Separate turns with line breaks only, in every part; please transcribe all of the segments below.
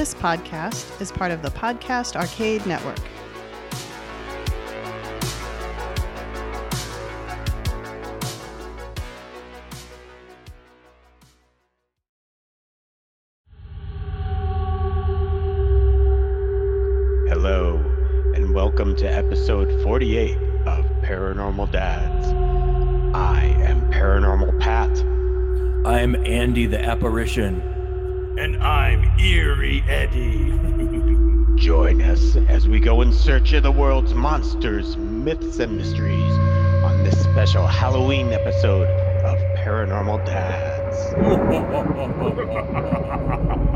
This podcast is part of the Podcast Arcade Network.
Hello, and welcome to episode 48 of Paranormal Dads. I am Paranormal Pat.
I'm Andy the apparition.
I'm Eerie Eddie.
Join us as we go in search of the world's monsters, myths, and mysteries on this special Halloween episode of Paranormal Dads.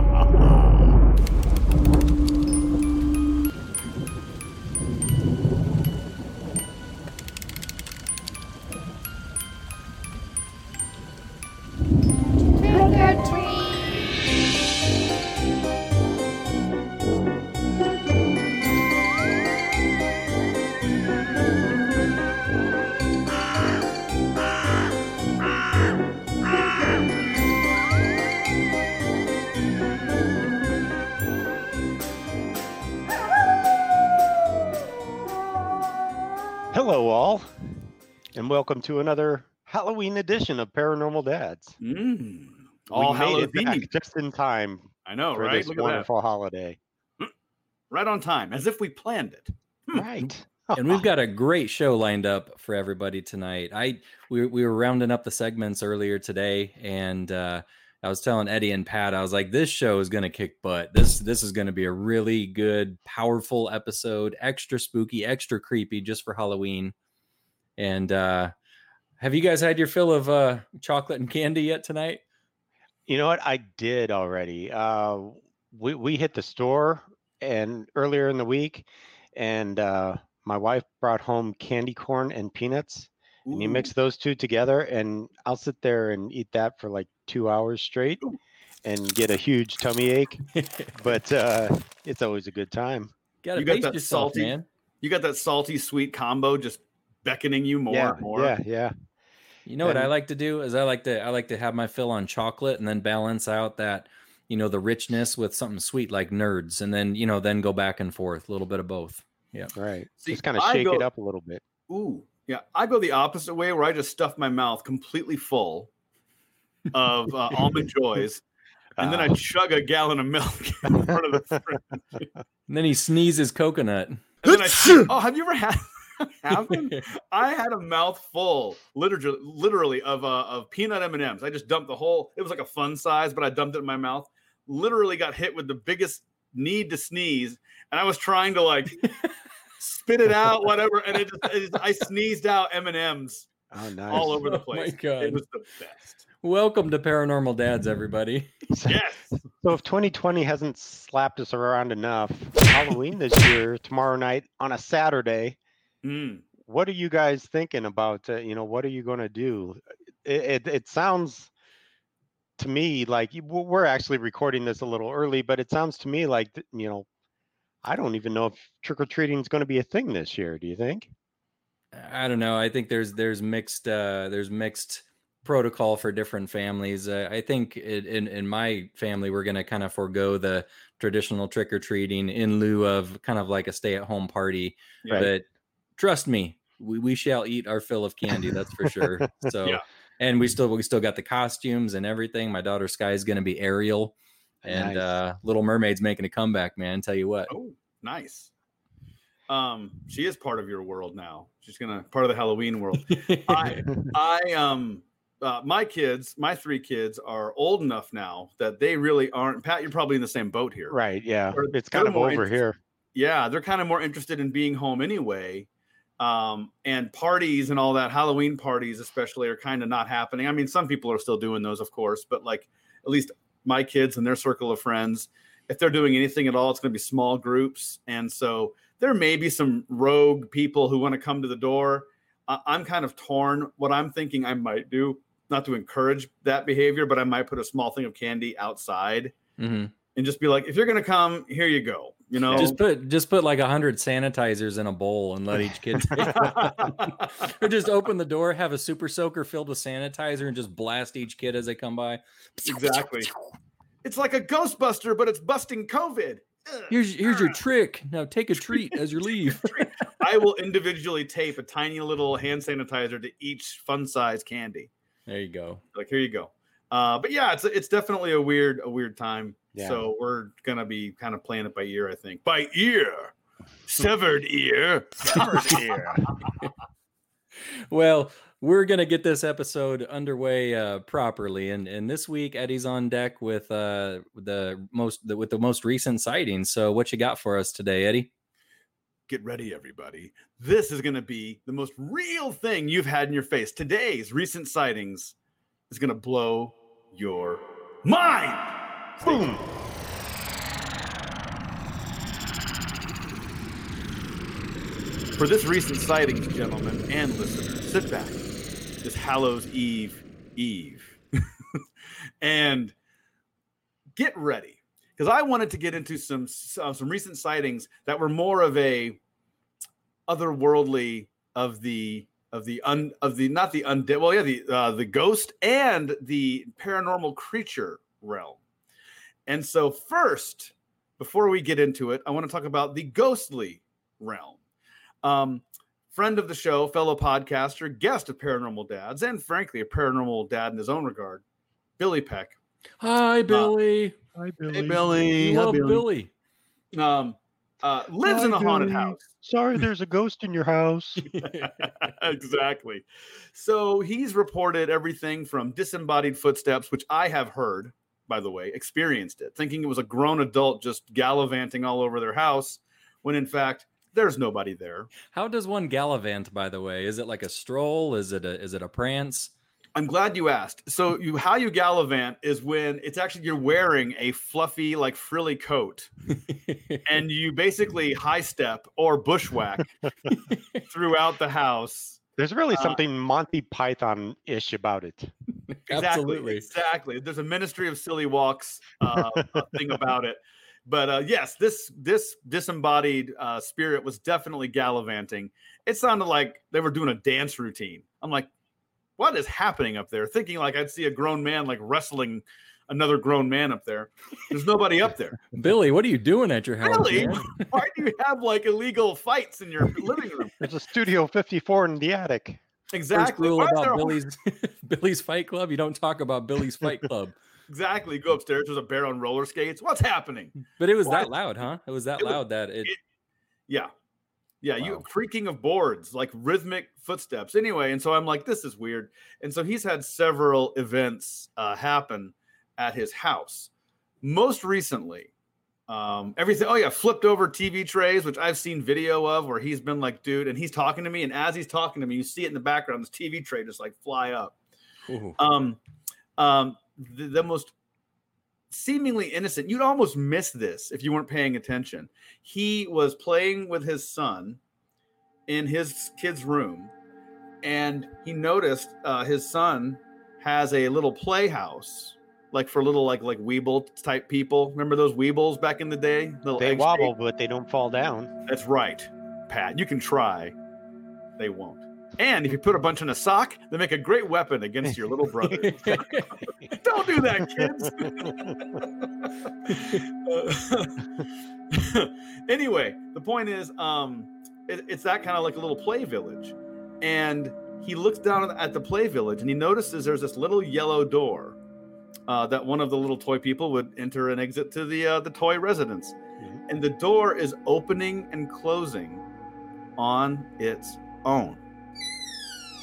welcome to another Halloween edition of Paranormal Dads.
Mm, all
we made it back
Halloween.
just in time
I know,
for
right?
this
Look at that.
wonderful holiday.
Right on time, as if we planned it. Hmm.
Right.
and we've got a great show lined up for everybody tonight. I we we were rounding up the segments earlier today, and uh, I was telling Eddie and Pat, I was like, this show is going to kick butt. This this is going to be a really good, powerful episode, extra spooky, extra creepy, just for Halloween. And uh, have you guys had your fill of uh, chocolate and candy yet tonight?
You know what? I did already. Uh, we we hit the store and earlier in the week, and uh, my wife brought home candy corn and peanuts, and you mix those two together, and I'll sit there and eat that for like two hours straight, and get a huge tummy ache. But uh, it's always a good time.
Got to
You got that
yourself,
salty-
man.
You got that salty sweet combo just beckoning you more
yeah,
and more.
yeah, yeah.
You know what I like to do is I like to I like to have my fill on chocolate and then balance out that you know the richness with something sweet like nerds and then you know then go back and forth a little bit of both. Yeah.
Right.
See,
just kind of
I
shake it up a little bit.
Ooh, yeah. I go the opposite way where I just stuff my mouth completely full of uh, almond joys, and then I
Ah.
chug a gallon of milk in front of the fridge.
And then he sneezes coconut.
And then I oh, have you ever had? Have them? I had a mouthful, literally, literally of uh, of peanut M and M's. I just dumped the whole. It was like a fun size, but I dumped it in my mouth. Literally got hit with the biggest need to sneeze, and I was trying to like spit it out, whatever, and it just, it just I sneezed out M and M's
Oh, nice.
all over the
Oh my
place.
God.
It was the best.
Welcome to Paranormal Dads, everybody.
Yes.
So if 2020 hasn't slapped us around enough, Halloween this year, tomorrow night on a Saturday,
Mm.
what are you guys thinking about? Uh, you know, what are you going to do? It, it it sounds to me like you- we're actually recording this a little early, but it sounds to me like you know, I don't even know if trick or treating is going to be a thing this year. Do you think?
I don't know. I think there's there's mixed uh there's mixed protocol for different families. Uh, I think it, in in my family we're going to kind of forego the traditional trick or treating in lieu of kind of like a stay at home party.
Yeah.
But trust me, we, we shall eat our fill of candy. That's for sure. So
Yeah.
and we still we still got the costumes and everything. My daughter Sky is going to be Ariel, and
Nice.
uh Little Mermaid's making a comeback. Man, tell you what.
Oh, nice. Um, she is part of your world now. She's gonna part of the Halloween world. I I um uh, my kids, my three kids are old enough now that they really aren't. Pat, you're probably in the same boat here.
Right. Yeah.
Or
It's
they're
kind of over here.
Yeah, they're kind of more interested in being home anyway. Um, and parties and all that, Halloween parties especially, are kind of not happening. I mean, some people are still doing those, of course, but like at least my kids and their circle of friends, if they're doing anything at all, it's going to be small groups. And so there may be some rogue people who want to come to the door. I- I'm kind of torn. What I'm thinking I might do, not to encourage that behavior, but I might put a small thing of candy outside
Mhm.
and just be like, if you're going to come, here you go. You know,
Just put just put like a hundred sanitizers in a bowl and let each kid take one. or just open the door, have a super soaker filled with sanitizer, and just blast each kid as they come by.
exactly. It's like a Ghostbuster, but it's busting COVID.
Here's here's your trick. Now take a treat as you leave.
I will individually tape a tiny little hand sanitizer to each fun size candy.
there you go.
Like here you go. Uh, but yeah, it's it's definitely a weird a weird time.
Yeah.
So we're gonna be kind of playing it by ear, I think. By ear, severed ear, severed ear.
Well, we're gonna get this episode underway uh, properly, and and this week Eddie's on deck with uh the most the, with the most recent sightings. So what you got for us today, Eddie?
Get ready, everybody. This is gonna be the most real thing you've had in your face. Today's recent sightings is gonna blow your mind.
Boom.
For this recent sightings, gentlemen and listeners, sit back. This Hallows Eve Eve. and get ready. Because I wanted to get into some uh, some recent sightings that were more of a otherworldly of the of the un of the not the undead well yeah the uh, the ghost and the paranormal creature realm. And so first, before we get into it, I want to talk about the ghostly realm. Um, friend of the show, fellow podcaster, guest of Paranormal Dads, and frankly, a paranormal dad in his own regard, Billy Peck.
Hi, Billy.
Hi, Billy.
Hey, Billy.
We love Billy.
Um, uh, lives in a
Hi,
haunted
Billy.
house.
Sorry, there's a ghost in your house.
exactly. So he's reported everything from disembodied footsteps, which I have heard, by the way, experienced it, thinking it was a grown adult just gallivanting all over their house, when in fact there's nobody there.
How does one gallivant? By the way, is it like a stroll? Is it a is it a prance?
I'm glad you asked. So you how you gallivant is when it's actually you're wearing a fluffy like frilly coat and you basically high step or bushwhack throughout the house.
There's really
Uh,
something Monty Python ish about it.
Exactly,
Absolutely.
exactly. There's a Ministry of Silly Walks uh, uh, thing about it. But uh, yes, this this disembodied uh, spirit was definitely gallivanting. It sounded like they were doing a dance routine. I'm like, what is happening up there? Thinking like I'd see a grown man like wrestling another grown man up there. There's nobody up there.
Billy, what are you doing at your house? Billy.
Why do you have like illegal fights in your living room?
There's a Studio 54 in the attic.
First
Exactly.
rule
Why there
about Billy's Billy's Fight Club: you don't talk about Billy's Fight Club.
Exactly. Go upstairs. There's a bear on roller skates. What's happening?
But it was
Why-
that loud, huh? It was that
It was-
loud that it.
Yeah. Yeah, you creaking of boards, like rhythmic footsteps. Anyway, and so I'm like, this is weird. And so he's had several events uh, happen at his house. Most recently, um, everything. Oh yeah, flipped over TV trays, which I've seen video of, where he's been like, dude, and he's talking to me, and as he's talking to me, you see it in the background, this TV tray just like fly up.
Ooh.
Um, um, the, the most seemingly innocent. You'd almost miss this if you weren't paying attention. He was playing with his son in his kid's room, and he noticed uh, his son has a little playhouse, like for little like like Weeble type people. Remember those Weebles back in the day? Little
They wobble, but they don't fall down.
That's right, Pat. You can try. They won't. And if you put a bunch in a sock, they make a great weapon against your little brother. Don't do that, kids. anyway, the point is, um, it- it's that kind of like a little play village, and he looks down at the play village and he notices there's this little yellow door uh, that one of the little toy people would enter and exit to the uh, the toy residence,
Mhm.
and the door is opening and closing on its own.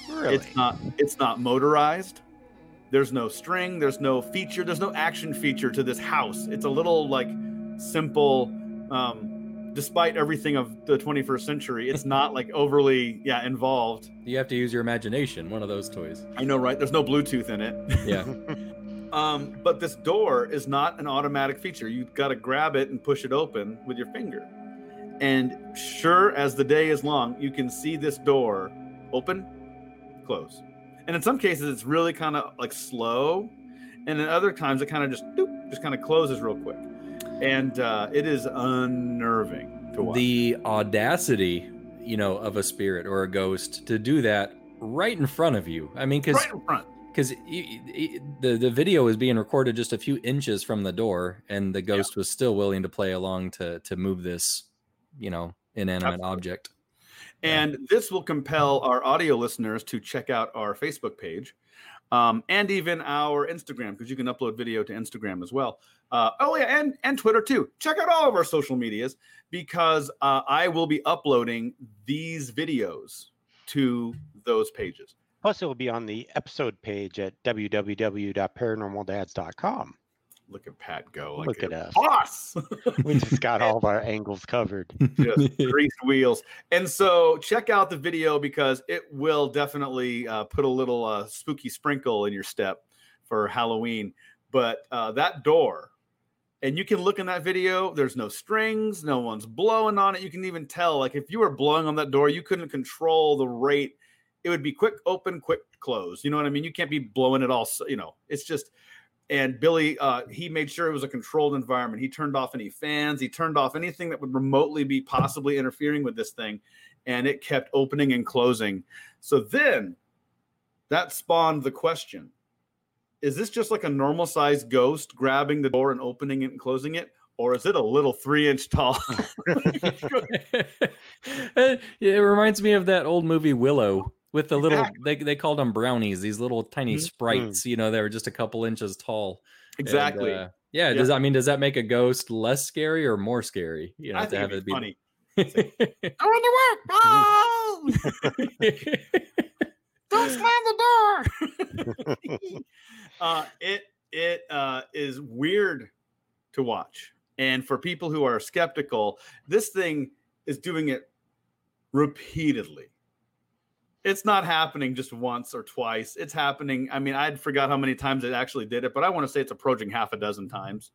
Really?
It's not it's not motorized. There's no string, there's no feature, there's no action feature to this house. It's a little like simple um despite everything of the 21st century, it's not like overly yeah, involved.
you have to use your imagination. One of those toys.
I know, right? There's no Bluetooth in it.
Yeah.
Um, but this door is not an automatic feature. You've got to grab it and push it open with your finger. And sure as the day is long, you can see this door open, close. And in some cases, it's really kind of like slow. And in other times, it kind of just doop, just kind of closes real quick. And uh, it is unnerving to watch.
the audacity, you know, of a spirit or a ghost to do that right in front of you. I mean, because
right in front.
Because the the video was being recorded just a few inches from the door, and the ghost was still willing to play along to to move this, you know, inanimate
Absolutely.
object.
And this will compel our audio listeners to check out our Facebook page um, and even our Instagram because you can upload video to Instagram as well. Uh, oh yeah, and and Twitter too. Check out all of our social medias because uh, I will be uploading these videos to those pages.
Plus, it will be on the episode page at www.paranormaldads.com.
Look at Pat go! Like
Look at us.
boss.
We just got all of our angles covered.
just greased wheels. And so check out the video because it will definitely uh, put a little uh, spooky sprinkle in your step for Halloween. But uh, that door, and you can look in that video, there's no strings, no one's blowing on it. You can even tell, like, if you were blowing on that door, you couldn't control the rate. It would be quick open, quick close. You know what I mean? You can't be blowing it all, you know, it's just and Billy, uh, he made sure it was a controlled environment. He turned off any fans. He turned off anything that would remotely be possibly interfering with this thing, and it kept opening and closing. So then, that spawned the question: Is this just like a normal sized ghost grabbing the door and opening it and closing it, or is it a little three inch tall?
it reminds me of that old movie Willow with the little they, they called them brownies, these little tiny
Mhm.
sprites, you know, they were just a couple inches tall. And,
exactly.
uh, yeah,
Yeah.
does I mean does that make a ghost less scary or more scary? You know,
I
to have
it'd be funny.
I want to work. Oh, don't slam the door.
uh, it it uh, is weird to watch, and for people who are skeptical, this thing is doing it repeatedly. It's not happening just once or twice. It's happening. I mean, I'd forgot how many times it actually did it, but I want to say it's approaching half a dozen times.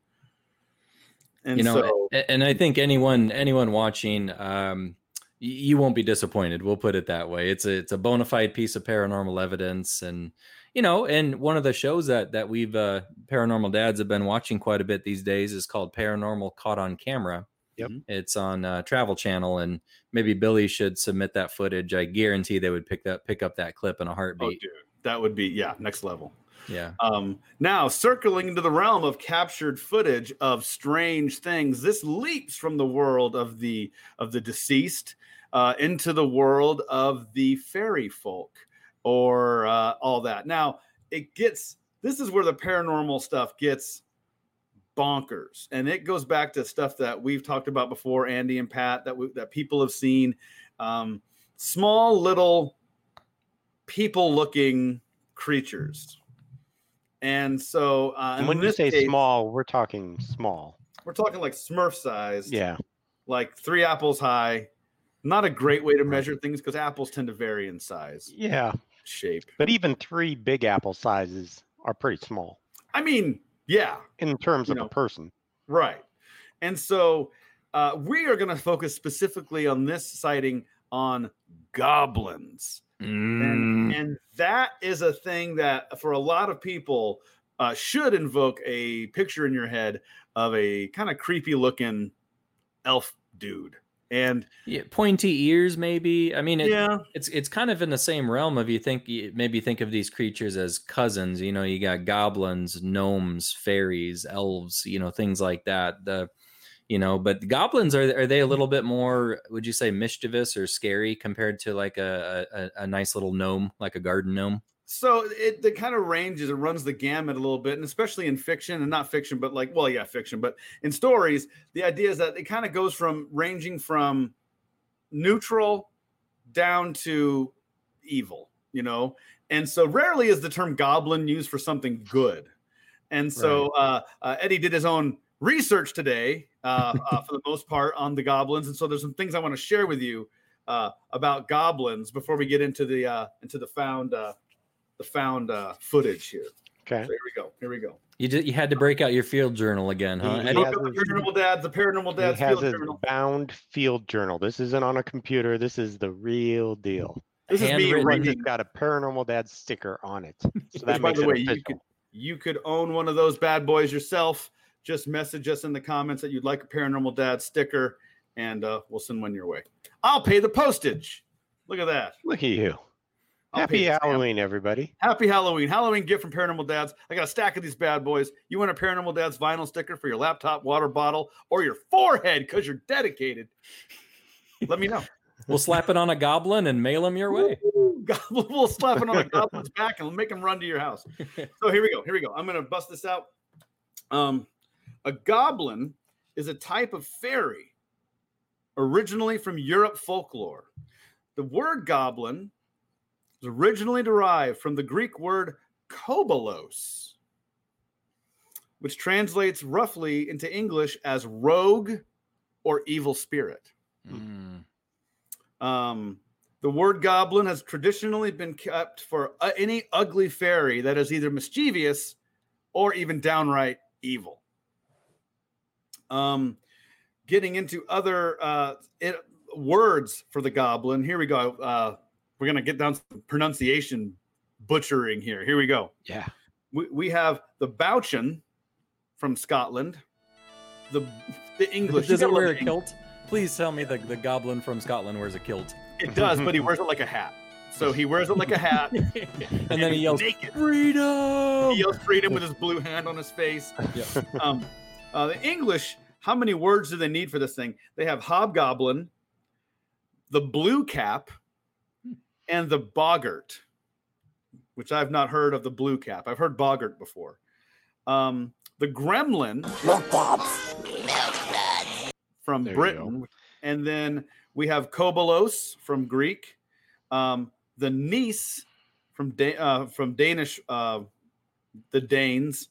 And
you know,
so,
and I think anyone anyone watching, um, you won't be disappointed. We'll put it that way. It's a it's a bona fide piece of paranormal evidence, and you know, and one of the shows that that we've uh, paranormal dads have been watching quite a bit these days is called Paranormal Caught on Camera.
Yep.
It's on uh, Travel Channel, and maybe Billy should submit that footage. I guarantee they would pick that pick up that clip in a
oh,
heartbeat.
dude, that would be yeah, next level.
yeah.
Um, now, circling into the realm of captured footage of strange things, this leaps from the world of the of the deceased uh, into the world of the fairy folk, or uh, all that. Now, it gets this is where the paranormal stuff gets bonkers, and it goes back to stuff that we've talked about before, Andy and Pat, that we, that people have seen. Um, small little people-looking creatures. And so, uh,
And when you say
case,
small, we're talking small.
we're talking like Smurf size,
Yeah.
like three apples high. Not a great way to measure things because apples tend to vary in size,
Yeah.
shape.
But even three big apple sizes are pretty small
I mean, yeah,
in terms of
know,
a person.
right. And so, uh, we are going to focus specifically on this sighting on goblins.
Mm.
and, and that is a thing that for a lot of people uh, should invoke a picture in your head of a kind of creepy looking elf dude and
Yeah, pointy ears, maybe. I mean, it,
yeah
it's it's kind of in the same realm of you think maybe think of these creatures as cousins. You know, you got goblins, gnomes, fairies, elves. You know, things like that. The you know, but goblins are are they a little bit more? Would you say mischievous or scary compared to like a a, a nice little gnome, like a garden gnome?
So it the kind of ranges it runs the gamut a little bit and especially in fiction and not fiction but like well yeah fiction but in stories the idea is that it kind of goes from ranging from neutral down to evil you know? And so rarely is the term goblin used for something good. And so uh, uh, eddie did his own research today uh, uh, for the most part on the goblins and so there's some things i want to share with you uh, about goblins before we get into the uh, into the found uh, the found uh, footage here.
Okay.
So here we go. Here we go.
You did, you had to break out your field journal again, huh?
He
Eddie?
Look
has
the paranormal dads. The paranormal dads
he has
field
a
journal.
bound field journal. This isn't on a computer. This is the real deal.
This is me
handwritten-
And
writing.
it's got a paranormal dad sticker on it. So
Which,
that
by the
it
way, you could you could own one of those bad boys yourself. Just message us in the comments that you'd like a paranormal dad sticker, and uh, we'll send one your way. I'll pay the postage. Look at that.
Look at you.
I'll
Happy
pay the stamp.
Halloween, everybody.
Happy Halloween. Halloween gift from Paranormal Dads. I got a stack of these bad boys. You want a Paranormal Dads vinyl sticker for your laptop, water bottle, or your forehead because you're dedicated? Let me know.
We'll slap it on a goblin and mail him your way.
Goblin will slap it on a goblin's back and make him run to your house. So here we go. Here we go. I'm going to bust this out. Um, a goblin is a type of fairy originally from Europe folklore. The word goblin originally derived from the Greek word kobolos, which translates roughly into English as rogue or evil spirit.
Mm.
Um, the word goblin has traditionally been kept for uh, any ugly fairy that is either mischievous or even downright evil. Um, getting into other uh, it, words for the goblin. Here we go. Uh, we're gonna get down to pronunciation butchering here. Here we go.
Yeah.
We, we have the Bouchan from Scotland. The the English.
Does
you
it
gotta
wear a
the
kilt? Please tell me the, the goblin from Scotland wears a kilt.
It does, but he wears it like a hat. So he wears it like a hat.
and then he yells,
naked.
Freedom!
He yells freedom with his blue hand on his face.
Yeah.
Um, uh, the English, how many words do they need for this thing? They have hobgoblin, the blue cap, and the boggart, which I've not heard of the blue cap. I've heard boggart before. Um, the gremlin from
There
Britain, and then we have kobolos from Greek, um, the nisse from da- uh, from Danish, uh, the Danes,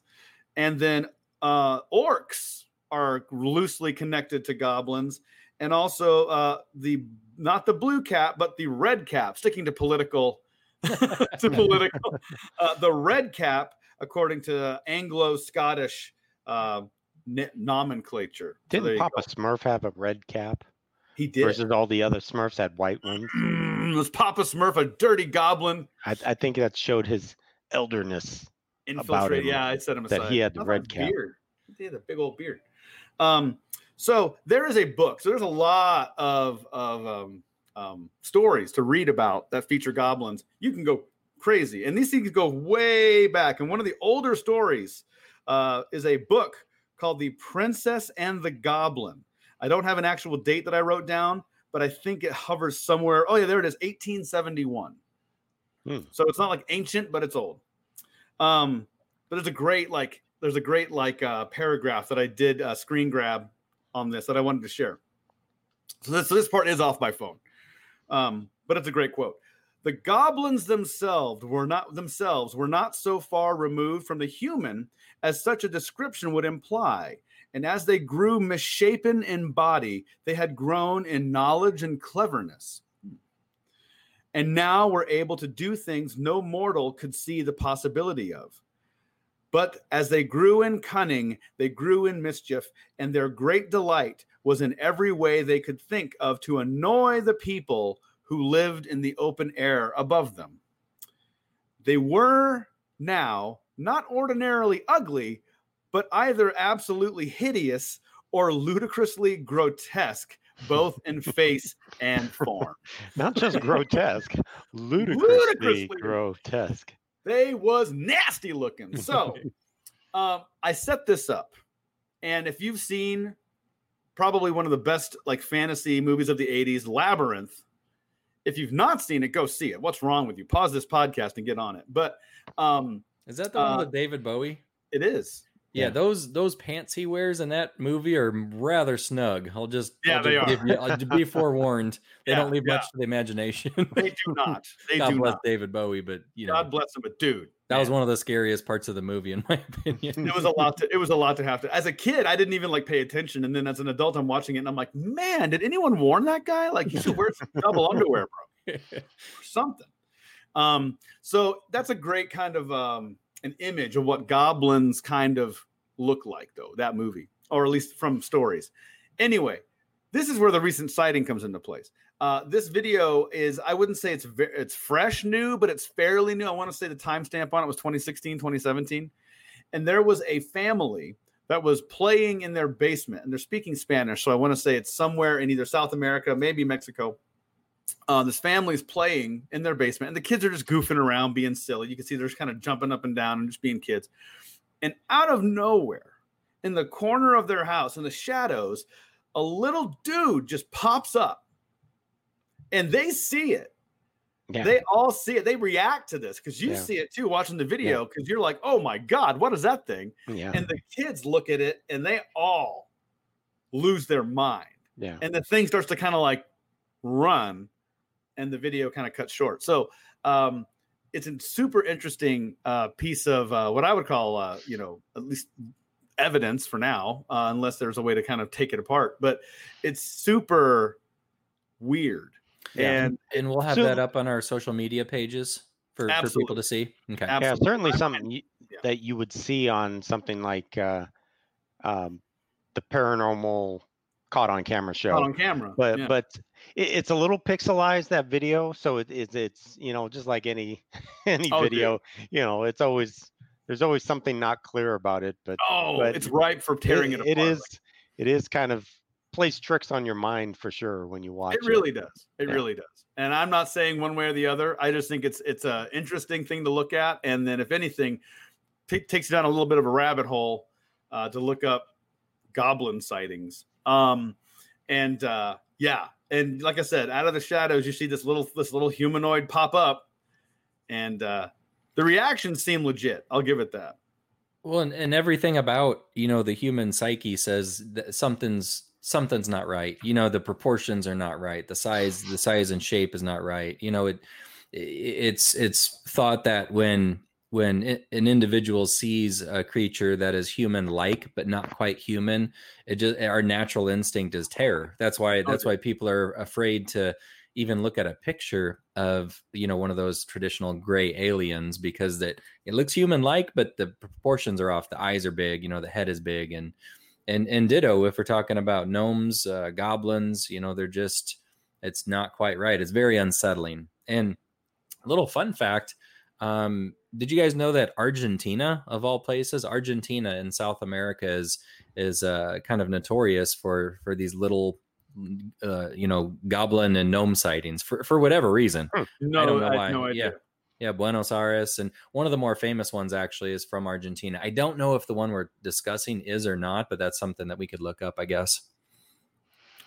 and then uh, orcs are loosely connected to goblins, and also uh, the not the blue cap, but the red cap. Sticking to political, to political, uh, the red cap, according to Anglo-Scottish uh, n- nomenclature.
Didn't
you
Papa
go.
Smurf have a red cap
He did.
versus all the other Smurfs had white ones?
Was Papa Smurf a dirty goblin?
I, I think that showed his elderness. About
Infiltrated.
him,
Yeah, I set him aside.
that
aside.
he had the red cap.
Beard? He had a big old beard. Um, so there is a book. So there's a lot of of um, um, stories to read about that feature goblins. You can go crazy, and these things go way back. And one of the older stories uh, is a book called "The Princess and the Goblin." I don't have an actual date that I wrote down, but I think it hovers somewhere. Oh yeah, there it is, 1871.
Hmm.
So it's not like ancient, but it's old. Um, but there's a great like there's a great like uh, paragraph that I did uh, screen grab on this that I wanted to share. So this so this part is off my phone, um, but it's a great quote. The goblins themselves were not themselves were not so far removed from the human as such a description would imply. And as they grew misshapen in body, they had grown in knowledge and cleverness. And now were able to do things no mortal could see the possibility of. But as they grew in cunning, they grew in mischief, and their great delight was in every way they could think of to annoy the people who lived in the open air above them. They were now not ordinarily ugly, but either absolutely hideous or ludicrously grotesque, both in face and form.
Not just grotesque, ludicrously,
Ludicrously.
grotesque.
They was nasty looking. So um, I set this up, and if you've seen probably one of the best like fantasy movies of the '80s, Labyrinth. If you've not seen it, go see it. What's wrong with you? Pause this podcast and get on it. But um,
Is that the one
Uh,
with David Bowie?
it is.
Yeah,
Yeah.
those those pants he wears in that movie are rather snug. I'll just
Yeah,
I'll
they
just
are.
you- I'll be forewarned. They
Yeah,
don't leave
yeah.
much to the imagination.
They do not. They
God
do
bless
not.
David Bowie, but you know
God bless him, but dude,
that was one of the scariest parts of the movie, in my opinion.
it was a lot to it was a lot to have to as a kid i didn't even like pay attention and then as an adult i'm watching it and i'm like man did anyone warn that guy like you should wear some double underwear bro or something um so that's a great kind of um an image of what goblins kind of look like though that movie or at least from stories. Anyway this is where the recent sighting comes into place. Uh, this video is i wouldn't say it's ve- it's fresh new but it's fairly new. I want to say the timestamp on it was 2016 2017 and there was a family that was playing in their basement and they're speaking spanish so i want to say it's somewhere in either south america maybe mexico uh, this family's playing in their basement, and the kids are just goofing around, being silly. You can see they're just kind of jumping up and down and just being kids. And out of nowhere, in the corner of their house, in the shadows, a little dude just pops up, and they see it.
Yeah.
They all see it. They react to this because you
Yeah.
see it too, watching the video. Because you're like, "Oh my god, what is that thing?"
yeah.
And the kids look at it, and they all lose their mind
yeah.
and the thing starts to kind of like run and the video kind of cuts short so um it's a super interesting uh piece of uh what i would call uh you know at least evidence for now uh, unless there's a way to kind of take it apart but it's super weird
Yeah.
and
And we'll have
So-
that up on our social media pages for, for people to see. Okay.
yeah, certainly something you,
yeah.
that you would see on something like uh, um, the paranormal caught on camera show.
caught on camera
but
yeah.
but it, it's a little pixelized that video, so it, it's it's you know just like any any
Oh, dude.
video, you know, it's always there's always something not clear about it, but
oh
but
it's ripe for tearing it, apart
it is it is kind of plays tricks on your mind for sure when you watch
it really does it
Yeah.
really does and i'm not saying one way or the other i just think it's it's a interesting thing to look at and then if anything t- takes you down a little bit of a rabbit hole uh, to look up goblin sightings um and uh yeah and like i said out of the shadows you see this little this little humanoid pop up and uh the reactions seem legit i'll give it that
Well, and, and everything about you know the human psyche says that something's something's not right. You know the proportions are not right. The size, the size and shape is not right. You know it. It's it's thought that when when an individual sees a creature that is human-like but not quite human, it just our natural instinct is terror. That's why that's why people are afraid to even look at a picture of you know one of those traditional gray aliens because that it looks human like but the proportions are off. The eyes are big you know the head is big. And and and ditto if we're talking about gnomes uh, goblins you know they're just it's not quite right. It's very unsettling. And a little fun fact um did you guys know that argentina of all places argentina in south america is is uh kind of notorious for for these little uh you know goblin and gnome sightings for for whatever reason
no
I don't know
had
why.
no idea
Yeah. Yeah, Buenos Aires. And one of the more famous ones actually is from Argentina. I don't know if the one we're discussing is or not, but that's something that we could look up, I guess.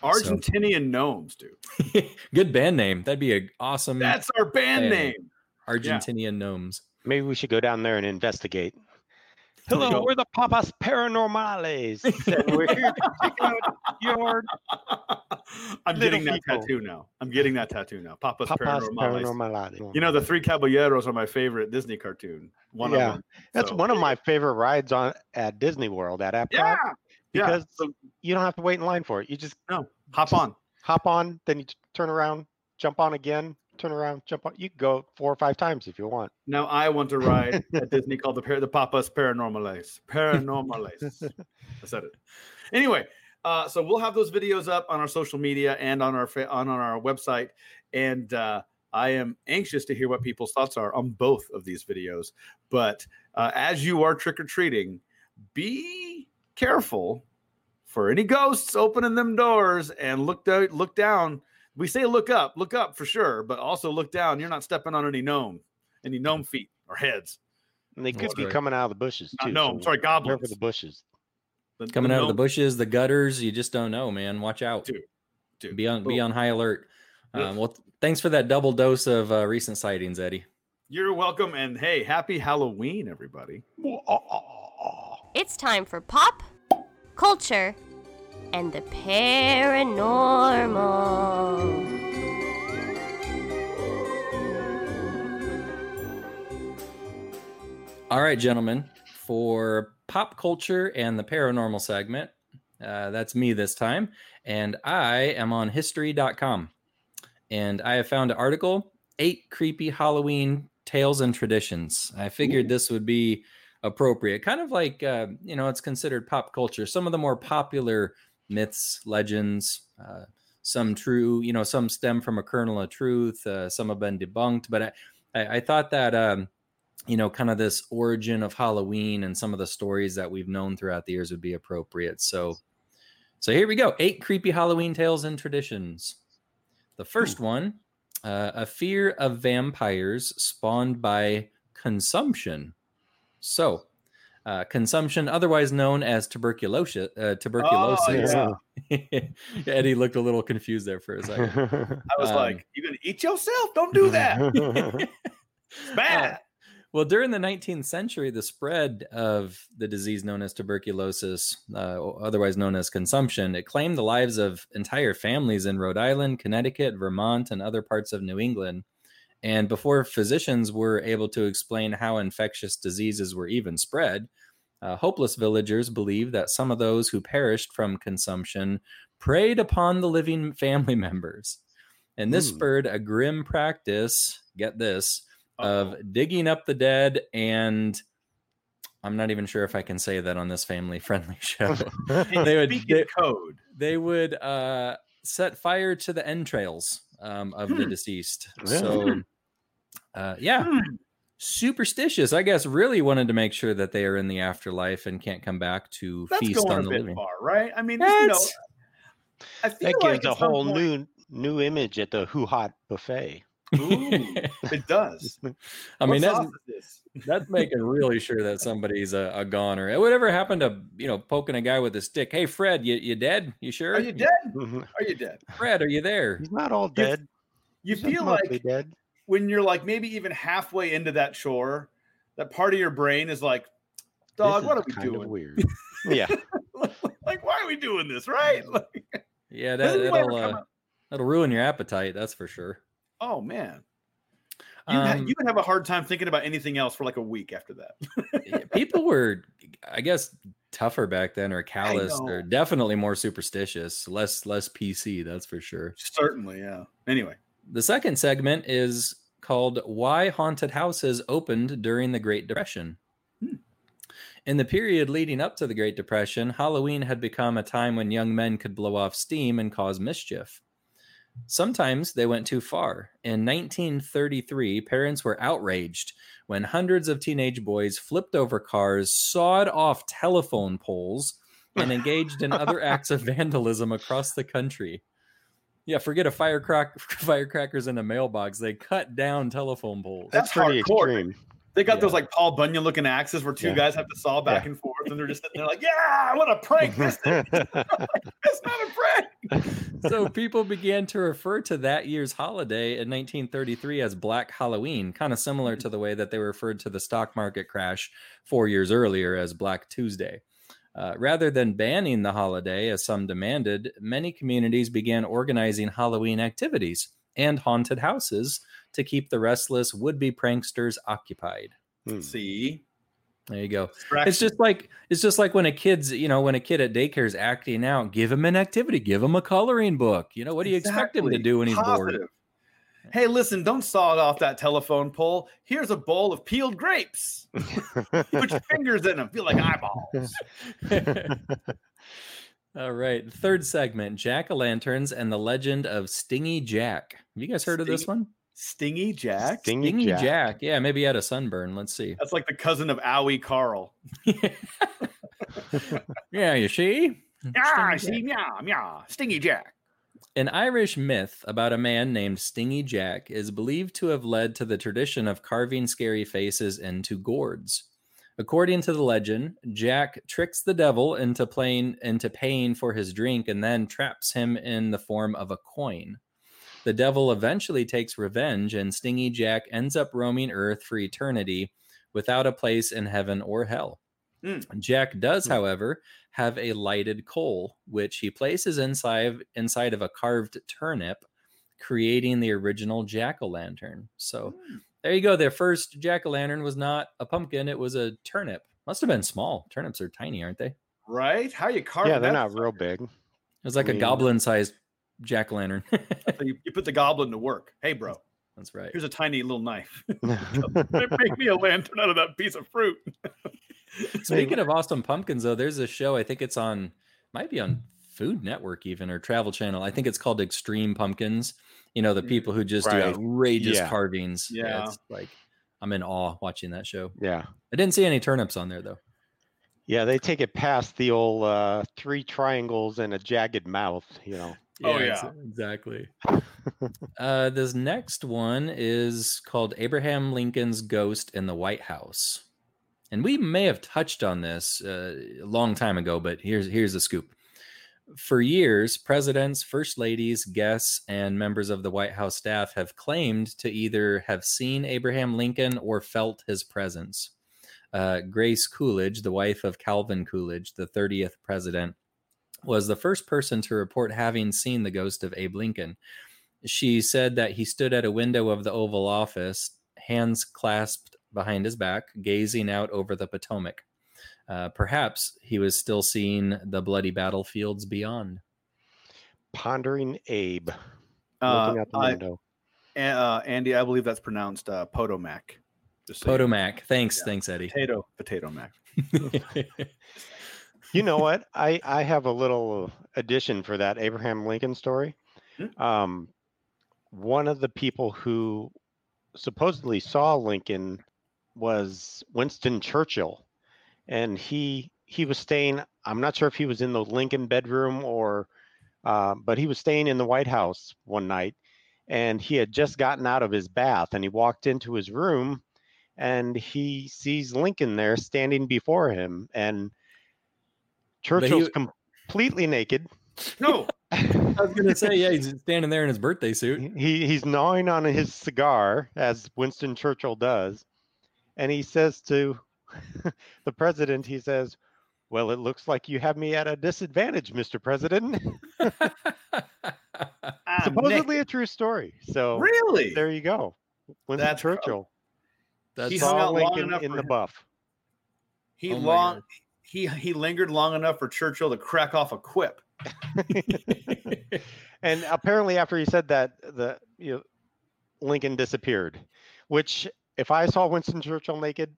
argentinian gnomes dude
Good band name. That'd be a awesome
that's our band
Yeah.
name
Argentinian gnomes.
Maybe we should go down there and investigate. Hello,
Go.
we're the Papas Paranormales. we're here to check out your
I'm getting that
people.
tattoo now. I'm getting that tattoo now. Papa's
Papas
Paranormales.
Paranormales.
You know, the Three Caballeros are my favorite Disney cartoon. One
Yeah,
of them.
That's
So-
one of my favorite rides on at Disney World at Epcot
Yeah, yeah.
because
So
you don't have to wait in line for it. You just no,
hop on.
hop on, then you t- turn around, jump on again, turn around, jump on. You can go four or five times if you want.
Now I want to ride at Disney called the Par- the Papa's Paranormales. Paranormales. I said it. Anyway, uh, so we'll have those videos up on our social media and on our fa- on, on our website, and uh, I am anxious to hear what people's thoughts are on both of these videos. But uh, as you are trick or treating, be careful for any ghosts opening them doors and look down. Look down. We say look up, look up for sure, but also look down. You're not stepping on any gnome, any gnome feet or heads.
And they could
That's
be
right.
coming out of the bushes too.
No,
so
sorry,
beware
goblins.
for the bushes.
The-
Coming out of the bushes, the gutters, you just don't know, man. Watch out.
Dude, dude.
Be on be on high alert. Um, well, thanks for that double dose of uh, recent sightings, Eddie.
You're welcome, and hey, happy Halloween, everybody.
It's time for pop, culture, and the paranormal.
All right, gentlemen, for pop culture and the paranormal segment, uh, that's me this time. And I am on history.com. And I have found an article Eight Creepy Halloween Tales and Traditions. I figured this would be appropriate. Kind of like, uh, you know, it's considered pop culture. Some of the more popular myths, legends, uh, some true, you know, some stem from a kernel of truth, uh, some have been debunked. But I, I, I thought that. Um, you know, kind of this origin of Halloween and some of the stories that we've known throughout the years would be appropriate. So, so here we go: eight creepy Halloween tales and traditions. The first one uh, a fear of vampires spawned by consumption. So, uh, consumption, otherwise known as tuberculosis. Uh, tuberculosis.
yeah.
Eddie looked a little confused there for a second.
I was
Um,
like, "You gonna eat yourself? Don't do that. It's bad."
Well, during the 19th century, the spread of the disease known as tuberculosis, uh, otherwise known as consumption, it claimed the lives of entire families in Rhode Island, Connecticut, Vermont, and other parts of New England. And before physicians were able to explain how infectious diseases were even spread, uh, hopeless villagers believed that some of those who perished from consumption preyed upon the living family members. And this
Hmm.
spurred a grim practice, get this,
Uh-oh.
of digging up the dead and I'm not even sure if I can say that on this family friendly show. They would- they-
code.
they would uh, set fire to the entrails um, of the
Hmm.
deceased.
Really?
So, uh, yeah,
Hmm.
Superstitious. I guess really wanted to make sure that they are in the afterlife and can't come back to
That's
feast
going
on
a
the
bit
living.
far, right? I mean, just, you know, I feel
that
like
gives a whole
point-
new new image at the Who Hot buffet.
Ooh, it does.
I mean,
What
that's
sauce is this?
that's making really sure that somebody's a, a goner. Whatever happened to you know poking a guy with a stick? Hey, Fred, you you dead? You sure?
Are you dead?
Mhm.
Are you dead?
Fred, are you there?
He's not all dead.
You
He's
feel
mostly
like
dead.
When you're like maybe even halfway into that chore, that part of your brain is like, dog,
This
what are we
kind of
doing?
weird. yeah.
like, why are we doing this, right? Like,
Yeah, That, that'll, uh, that'll ruin your appetite. That's for sure.
oh man. You, ha-
Um,
you would have a hard time thinking about anything else for like a week after that.
people were i guess tougher back then or callous or
know.
definitely more superstitious less less pc that's for sure
Certainly, yeah. Anyway,
the second segment is called why haunted houses opened during the great depression
Hmm.
in the period leading up to the great depression halloween had become a time when young men could blow off steam and cause mischief Sometimes they went too far. In 1933, parents were outraged when hundreds of teenage boys flipped over cars, sawed off telephone poles, and engaged in other acts of vandalism across the country. Yeah, forget a firecrack firecrackers in a mailbox. They cut down telephone poles.
That's
That's pretty
hardcore.
extreme.
they got
Yeah.
those like Paul Bunyan looking axes where two
Yeah.
guys have to saw back
Yeah.
and forth, and they're just sitting there like, "Yeah, what a prank! This is. It's not a prank."
so people began to refer to that year's holiday in 1933 as Black Halloween, kind of similar to the way that they referred to the stock market crash four years earlier as Black Tuesday. Uh, rather than banning the holiday, as some demanded, many communities began organizing Halloween activities and haunted houses to keep the restless would-be pranksters occupied.
Hmm.
See,
There you go. It's just like it's just like when a kid's you know when a kid at daycare is acting out, give him an activity, give him a coloring book. You know what do you expect him to do when he's bored?
Positive. Hey, listen, don't saw it off that telephone pole. Here's a bowl of peeled grapes. Put your fingers in them. Feel like eyeballs.
All right, third segment: Jack o' lanterns and the legend of Stingy Jack. Have you guys heard of this one?
Stingy Jack.
Stingy
Stingy
Jack.
Jack. Yeah, maybe he had a sunburn. Let's see.
That's like the cousin of Owie Carl.
yeah, you see.
Ah,
Stingy
see, meow, meow. Stingy Jack.
An Irish myth about a man named Stingy Jack is believed to have led to the tradition of carving scary faces into gourds. According to the legend, Jack tricks the devil into playing into paying for his drink and then traps him in the form of a coin. The devil eventually takes revenge and Stingy Jack ends up roaming earth for eternity without a place in heaven or hell.
Hmm.
Jack does,
Hmm.
however, have a lighted coal, which he places inside inside of a carved turnip, creating the original jack o' lantern. So there you go. Their first jack o' lantern was not a pumpkin; it was a turnip. Must have been small. Turnips are tiny, aren't they?
Right? How you carve
yeah, they're
that
not real big.
It was like
I
a
mean-
goblin-sized jack o' lantern.
You, you put the goblin to work. Hey, bro,
That's right.
here's a tiny little knife. Make me a lantern out of that piece of fruit.
Speaking of awesome pumpkins, though, there's a show. I think it's on, might be on Food Network even or Travel Channel. I think it's called Extreme Pumpkins. You know, the
Mm,
people who just
right.
do outrageous
Yeah.
carvings.
Yeah.
it's like I'm in awe watching that show.
yeah.
I didn't see any turnips on there though.
Yeah, they take it past the old uh, three triangles and a jagged mouth, you know.
Oh, yeah.
exactly. uh, this next one is called Abraham Lincoln's Ghost in the White House, and we may have touched on this uh, a long time ago, but here's here's the scoop. For years, presidents, first ladies, guests, and members of the White House staff have claimed to either have seen Abraham Lincoln or felt his presence. Uh, Grace Coolidge, the wife of Calvin Coolidge, the 30th president, was the first person to report having seen the ghost of Abe Lincoln. She said that he stood at a window of the Oval Office, hands clasped behind his back, gazing out over the Potomac. Uh, perhaps he was still seeing the bloody battlefields beyond.
Pondering Abe,
Uh,
looking out the
I-
window.
uh, Andy, I believe that's pronounced uh, Potomac. Just so.
Potomac. Thanks,
Yeah.
thanks, Eddie.
Potato, potato mac.
You know what? I I have a little addition for that Abraham Lincoln story.
Hmm?
Um, one of the people who supposedly saw Lincoln was Winston Churchill, and he he was staying. I'm not sure if he was in the Lincoln bedroom or, uh, but he was staying in the White House one night, and he had just gotten out of his bath, and he walked into his room, and he sees Lincoln there standing before him, and Churchill's completely naked.
No,
I was gonna say, yeah, he's standing there in his birthday suit.
He he's gnawing on his cigar as Winston Churchill does, and he says to the president, he says, "Well, it looks like you have me at a disadvantage, Mr. President."
Ah,
Supposedly
naked.
a true story. So
really.
there you go. Winston
That's
Churchill
That's
He hung
saw
out long
Lincoln
enough
in
for
the buff.
He
Oh
long
God.
he he lingered long enough for Churchill to crack off a quip.
and apparently, after he said that, the you know, Lincoln disappeared. Which, if I saw Winston Churchill naked,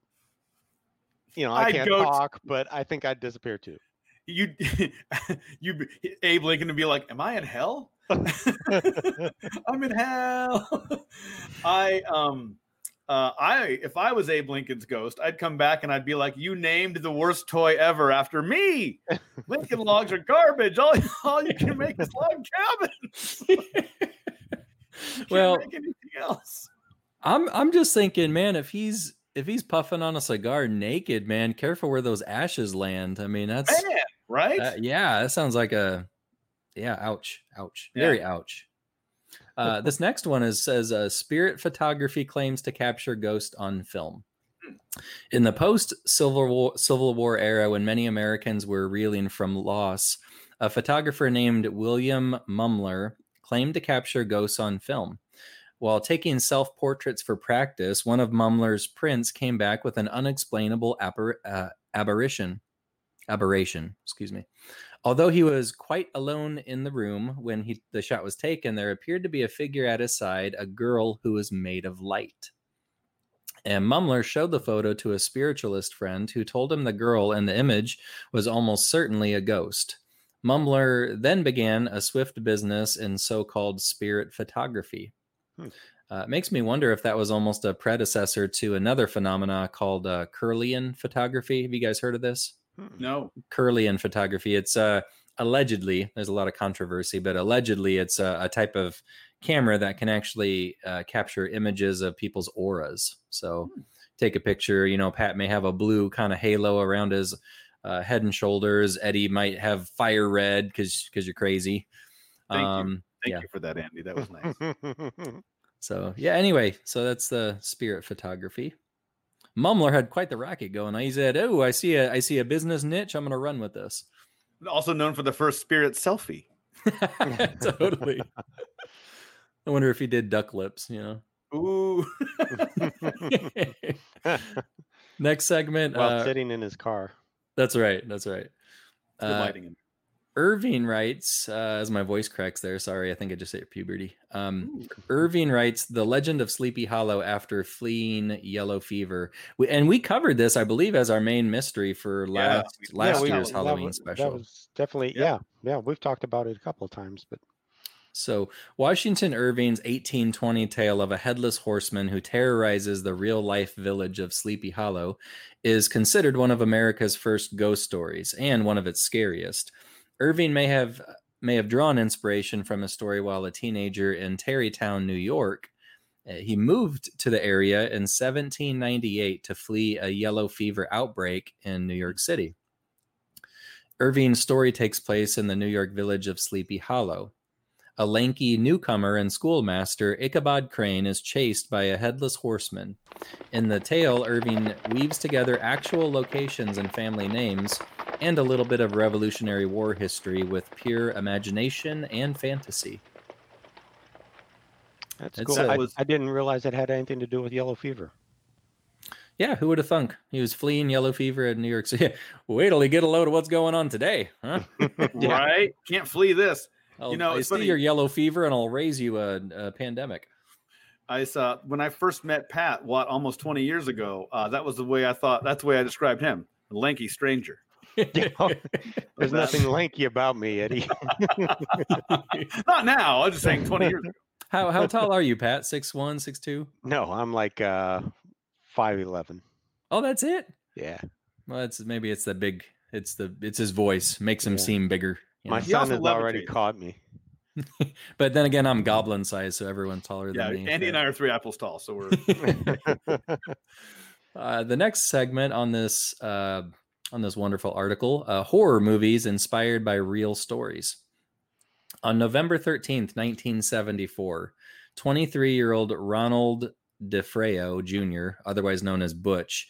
you know, I
I'd
can't
go t-
talk, but I think I'd disappear too.
You you Abe Lincoln would be like, "Am I in hell? I'm in hell." I um uh, I if I was Abe Lincoln's ghost, I'd come back and I'd be like, "You named the worst toy ever after me. Lincoln logs are garbage. All, all you can make is log cabins.
Well-
make anything else."
I'm I'm just thinking, man, if he's if he's puffing on a cigar naked, man, careful where those ashes land. I mean, that's
Man, right?
uh, yeah, that sounds like a yeah, ouch, ouch,
Yeah.
very ouch. Uh, this next one is says uh, spirit photography claims to capture ghost on film. In the post Civil War, Civil War era, when many Americans were reeling from loss, a photographer named William Mumler claimed to capture ghosts on film. While taking self portraits for practice, one of Mumler's prints came back with an unexplainable uh, aberration. Aberration, excuse me. Although he was quite alone in the room when he, the shot was taken, there appeared to be a figure at his side, a girl who was made of light. And Mumler showed the photo to a spiritualist friend who told him the girl in the image was almost certainly a ghost. Mumler then began a swift business in so called spirit photography.
Hmm.
Uh, it makes me wonder if that was almost a predecessor to another phenomena called uh, Kirlian photography. Have you guys heard of this?
Hmm.
no.
Kirlian photography. It's uh, allegedly, there's a lot of controversy, but allegedly it's a, a type of camera that can actually uh, capture images of people's auras. So take a picture, you know, Pat may have a blue kind of halo around his uh, head and shoulders. Eddie might have fire red because because you're crazy.
Thank you.
um,
Thank
yeah.
you for that, Andy. That was nice.
So yeah. Anyway, so that's the spirit photography. Mumler had quite the racket going. He said, "Oh, I see a I see a business niche. I'm going to run with this."
also known for the first spirit selfie.
totally. I wonder if he did duck lips, you know.
Ooh.
Next segment.
While
uh,
sitting in his car.
that's right. That's right.
Good
Uh,
lighting in
Irving writes, uh, as my voice cracks there. Sorry, I think I just hit puberty. Um, Irving writes, "The Legend of Sleepy Hollow after fleeing yellow fever," we, and we covered this, I believe, as our main mystery for
Yeah,
last
we-
last
we-
year's
that
Halloween
was-
special.
That was definitely
Yeah.
yeah. yeah, We've talked about it a couple of times, but
So, Washington Irving's 1820 tale of a headless horseman who terrorizes the real life village of Sleepy Hollow is considered one of America's first ghost stories and one of its scariest. Irving may have may have drawn inspiration from a story while a teenager in Tarrytown, New York. Uh, He moved to the area in 1798 to flee a yellow fever outbreak in New York City. Irving's story takes place in the New York village of Sleepy Hollow. A lanky newcomer and schoolmaster, Ichabod Crane, is chased by a headless horseman. In the tale, Irving weaves together actual locations and family names and a little bit of Revolutionary War history with pure imagination and fantasy.
That's
It's,
cool.
uh,
I,
was-
I didn't realize it had anything to do with yellow fever.
Yeah, who would have thunk? He was fleeing yellow fever in New York City. Wait till he get a load of what's going on today, huh?
Yeah.
Right? Can't flee this.
I'll,
know,
I
it's
see
funny-
your yellow fever and I'll raise you a, a pandemic.
I saw when I first met Pat, what almost 20 years ago. Uh, that was the way I thought. That's the way I described him, a lanky stranger.
There's nothing lanky about me, Eddie.
Not now. I was just saying 20 years ago.
How how tall are you, Pat? Six one, six two?
no, I'm like uh, five eleven.
Oh, that's it.
Yeah,
Well, it's maybe it's the big. It's the it's his voice makes him
Yeah.
seem bigger. you
my
know?
He
son
also
has already caught me.
But then again, I'm goblin size, so everyone's taller
Yeah,
than me.
Andy and I are three apples tall, so we're
Uh, the next segment on this uh, on this wonderful article: uh, horror movies inspired by real stories. On November thirteenth, nineteen seventy four, 23 year old Ronald DeFeo Jr., otherwise known as Butch.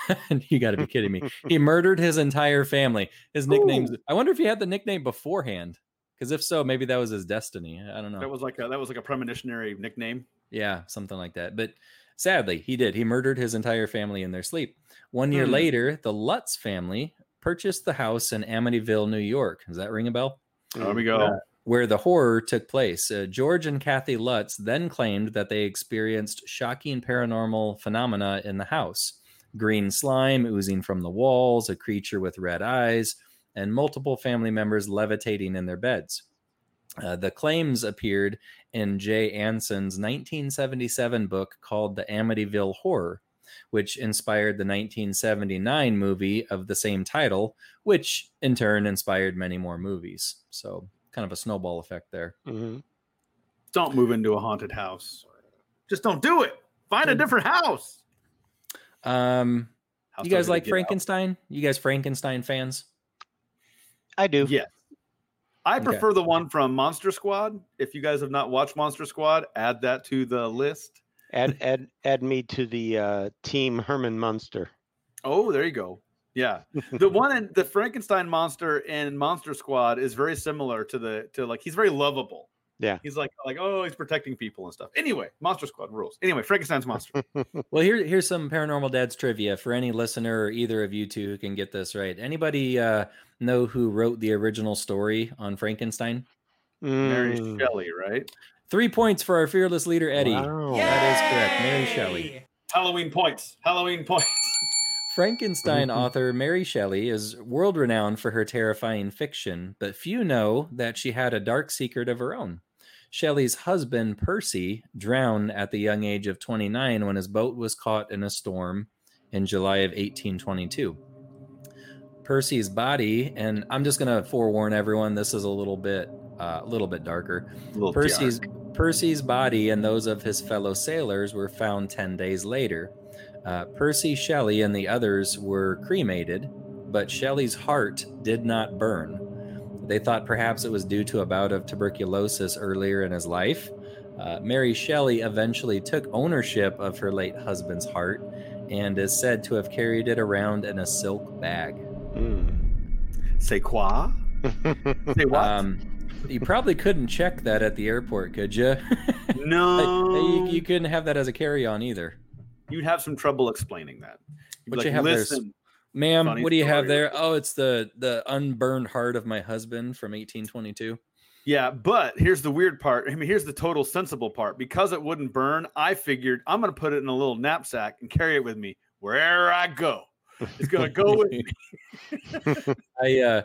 you got to be kidding me. He murdered his entire family. His nicknames.
Ooh.
I wonder if he had the nickname beforehand. Because if so, maybe that was his destiny. I don't know.
that was like a that was like a premonitionary nickname.
Yeah, something like that. But sadly, he did. He murdered his entire family in their sleep. One year
Hmm.
later, the Lutz family purchased the house in Amityville, New York. Does that ring a bell?
There we go.
Where the horror took place. Uh, George and Kathy Lutz then claimed that they experienced shocking paranormal phenomena in the house green slime oozing from the walls, a creature with red eyes, and multiple family members levitating in their beds. Uh, the claims appeared in Jay Anson's 1977 book called The Amityville Horror, which inspired the 1979 movie of the same title, which in turn inspired many more movies. So, kind of a snowball effect there.
Mhm.
Don't move into a haunted house. Just don't do it. Find a different house.
Um,
House
you guys like
get out.
Frankenstein? You guys Frankenstein fans?
I do.
Yes. I
Okay.
prefer the one from Monster Squad. If you guys have not watched Monster Squad, add that to the list.
Add add add me to the uh, team Herman Munster.
Oh, there you go. Yeah. The one in the Frankenstein monster in Monster Squad is very similar to the to like he's very lovable.
Yeah.
He's like like oh he's protecting people and stuff. Anyway, Monster Squad rules. Anyway, Frankenstein's monster.
Well, here, here's some paranormal dads trivia for any listener or either of you two who can get this right. Anybody uh, know who wrote the original story on Frankenstein?
Mary
Mm,
Shelley, right?
Three points for our fearless leader Eddie.
wow.
That is correct. Mary Shelley.
Halloween points. Halloween points.
Frankenstein author Mary Shelley is world renowned for her terrifying fiction, but few know that she had a dark secret of her own. Shelley's husband, Percy, drowned at the young age of 29 when his boat was caught in a storm in July of 1822. Percy's body, and I'm just going to forewarn everyone, this is a little bit uh, a little bit darker.
Little
Percy's Percy's body and those of his fellow sailors were found 10 days later. Uh, Percy Shelley and the others were cremated, but Shelley's heart did not burn. They thought perhaps it was due to a bout of tuberculosis earlier in his life. Uh, Mary Shelley eventually took ownership of her late husband's heart and is said to have carried it around in a silk bag.
Mm.
Say quoi? Say what?
Um, you probably couldn't check that at the airport, could you?
no.
you, you couldn't have that as a carry-on either.
You'd have some trouble explaining that. You'd be
What you have
listen,
Ma'am, what do you have there? Oh, it's the the unburned heart of my husband from 1822.
Yeah, but here's the weird part. I mean, here's the total sensible part. Because it wouldn't burn, I figured I'm going to put it in a little knapsack and carry it with me wherever I go. It's going to go with me.
I uh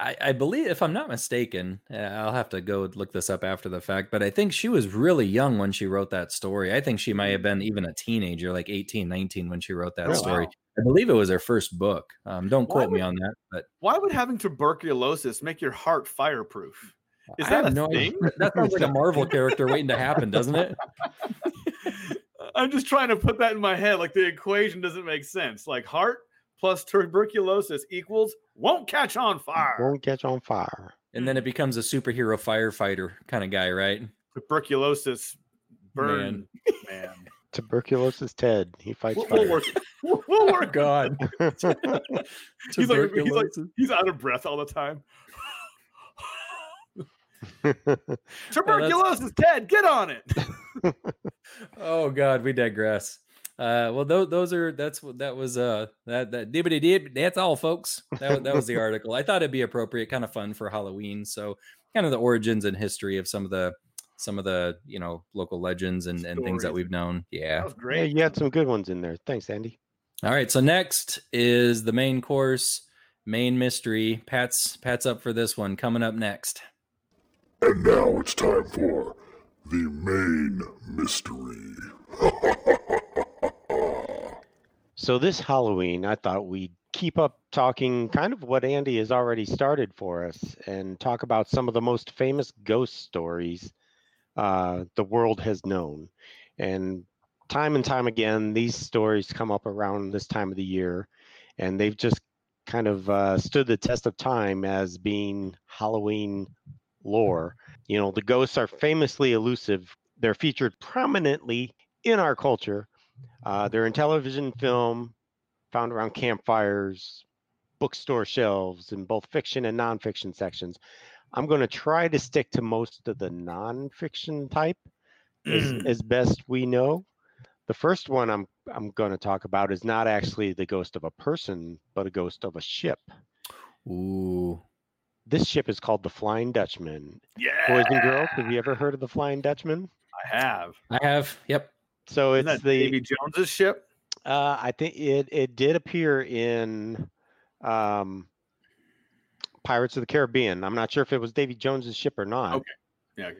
I, I believe if I'm not mistaken, uh, I'll have to go look this up after the fact, but I think she was really young when she wrote that story. I think she might have been even a teenager, like 18, 19 when she wrote that
Oh,
story.
wow.
I believe it was her first book. Um, don't quote me on that, but
Why would having tuberculosis make your heart fireproof? Is
I
that a
no
thing?
idea. That sounds like a Marvel character waiting to happen, doesn't it?
I'm just trying to put that in my head. Like the equation doesn't make sense. Like heart plus tuberculosis equals won't catch on fire.
Won't catch on fire.
And then it becomes a superhero firefighter kind of guy, right?
Tuberculosis burn man.
Tuberculosis Ted. He fights
We'll, we'll work. We'll, we'll work.
God.
He's like, he's like he's out of breath all the time. Tuberculosis, Ted, get on it.
oh God, we digress. Uh, well, those those are that's what that was. Uh, that that dibbity dib. That's all, folks. That that was the article. I thought it'd be appropriate, kind of fun for Halloween. So, kind of the origins and history of some of the some of the you know local legends and, and things that we've known. Yeah.
That was
yeah,
great.
you had some good ones in there. Thanks, Andy.
All right. So next is the main course, main mystery. Pat's Pat's up for this one. Coming up next.
And now it's time for the main mystery.
So this Halloween, I thought we'd keep up talking kind of what Andy has already started for us and talk about some of the most famous ghost stories uh, the world has known. And time and time again, these stories come up around this time of the year, and they've just kind of uh, stood the test of time as being Halloween lore. You know, the ghosts are famously elusive. They're featured prominently in our culture. Uh, they're in television, film, found around campfires, bookstore shelves, in both fiction and nonfiction sections. I'm going to try to stick to most of the nonfiction type as, as best we know. The first one I'm I'm going to talk about is not actually the ghost of a person, but a ghost of a ship.
Ooh.
This ship is called the Flying Dutchman.
Yeah,
Boys and girls, have you ever heard of the Flying Dutchman?
I have.
I have. Yep.
So
Isn't
it's the
Davy Jones's ship?
Uh, I think it it did appear in um, Pirates of the Caribbean. I'm not sure if it was Davy Jones's ship or not,
Okay. Yeah, okay.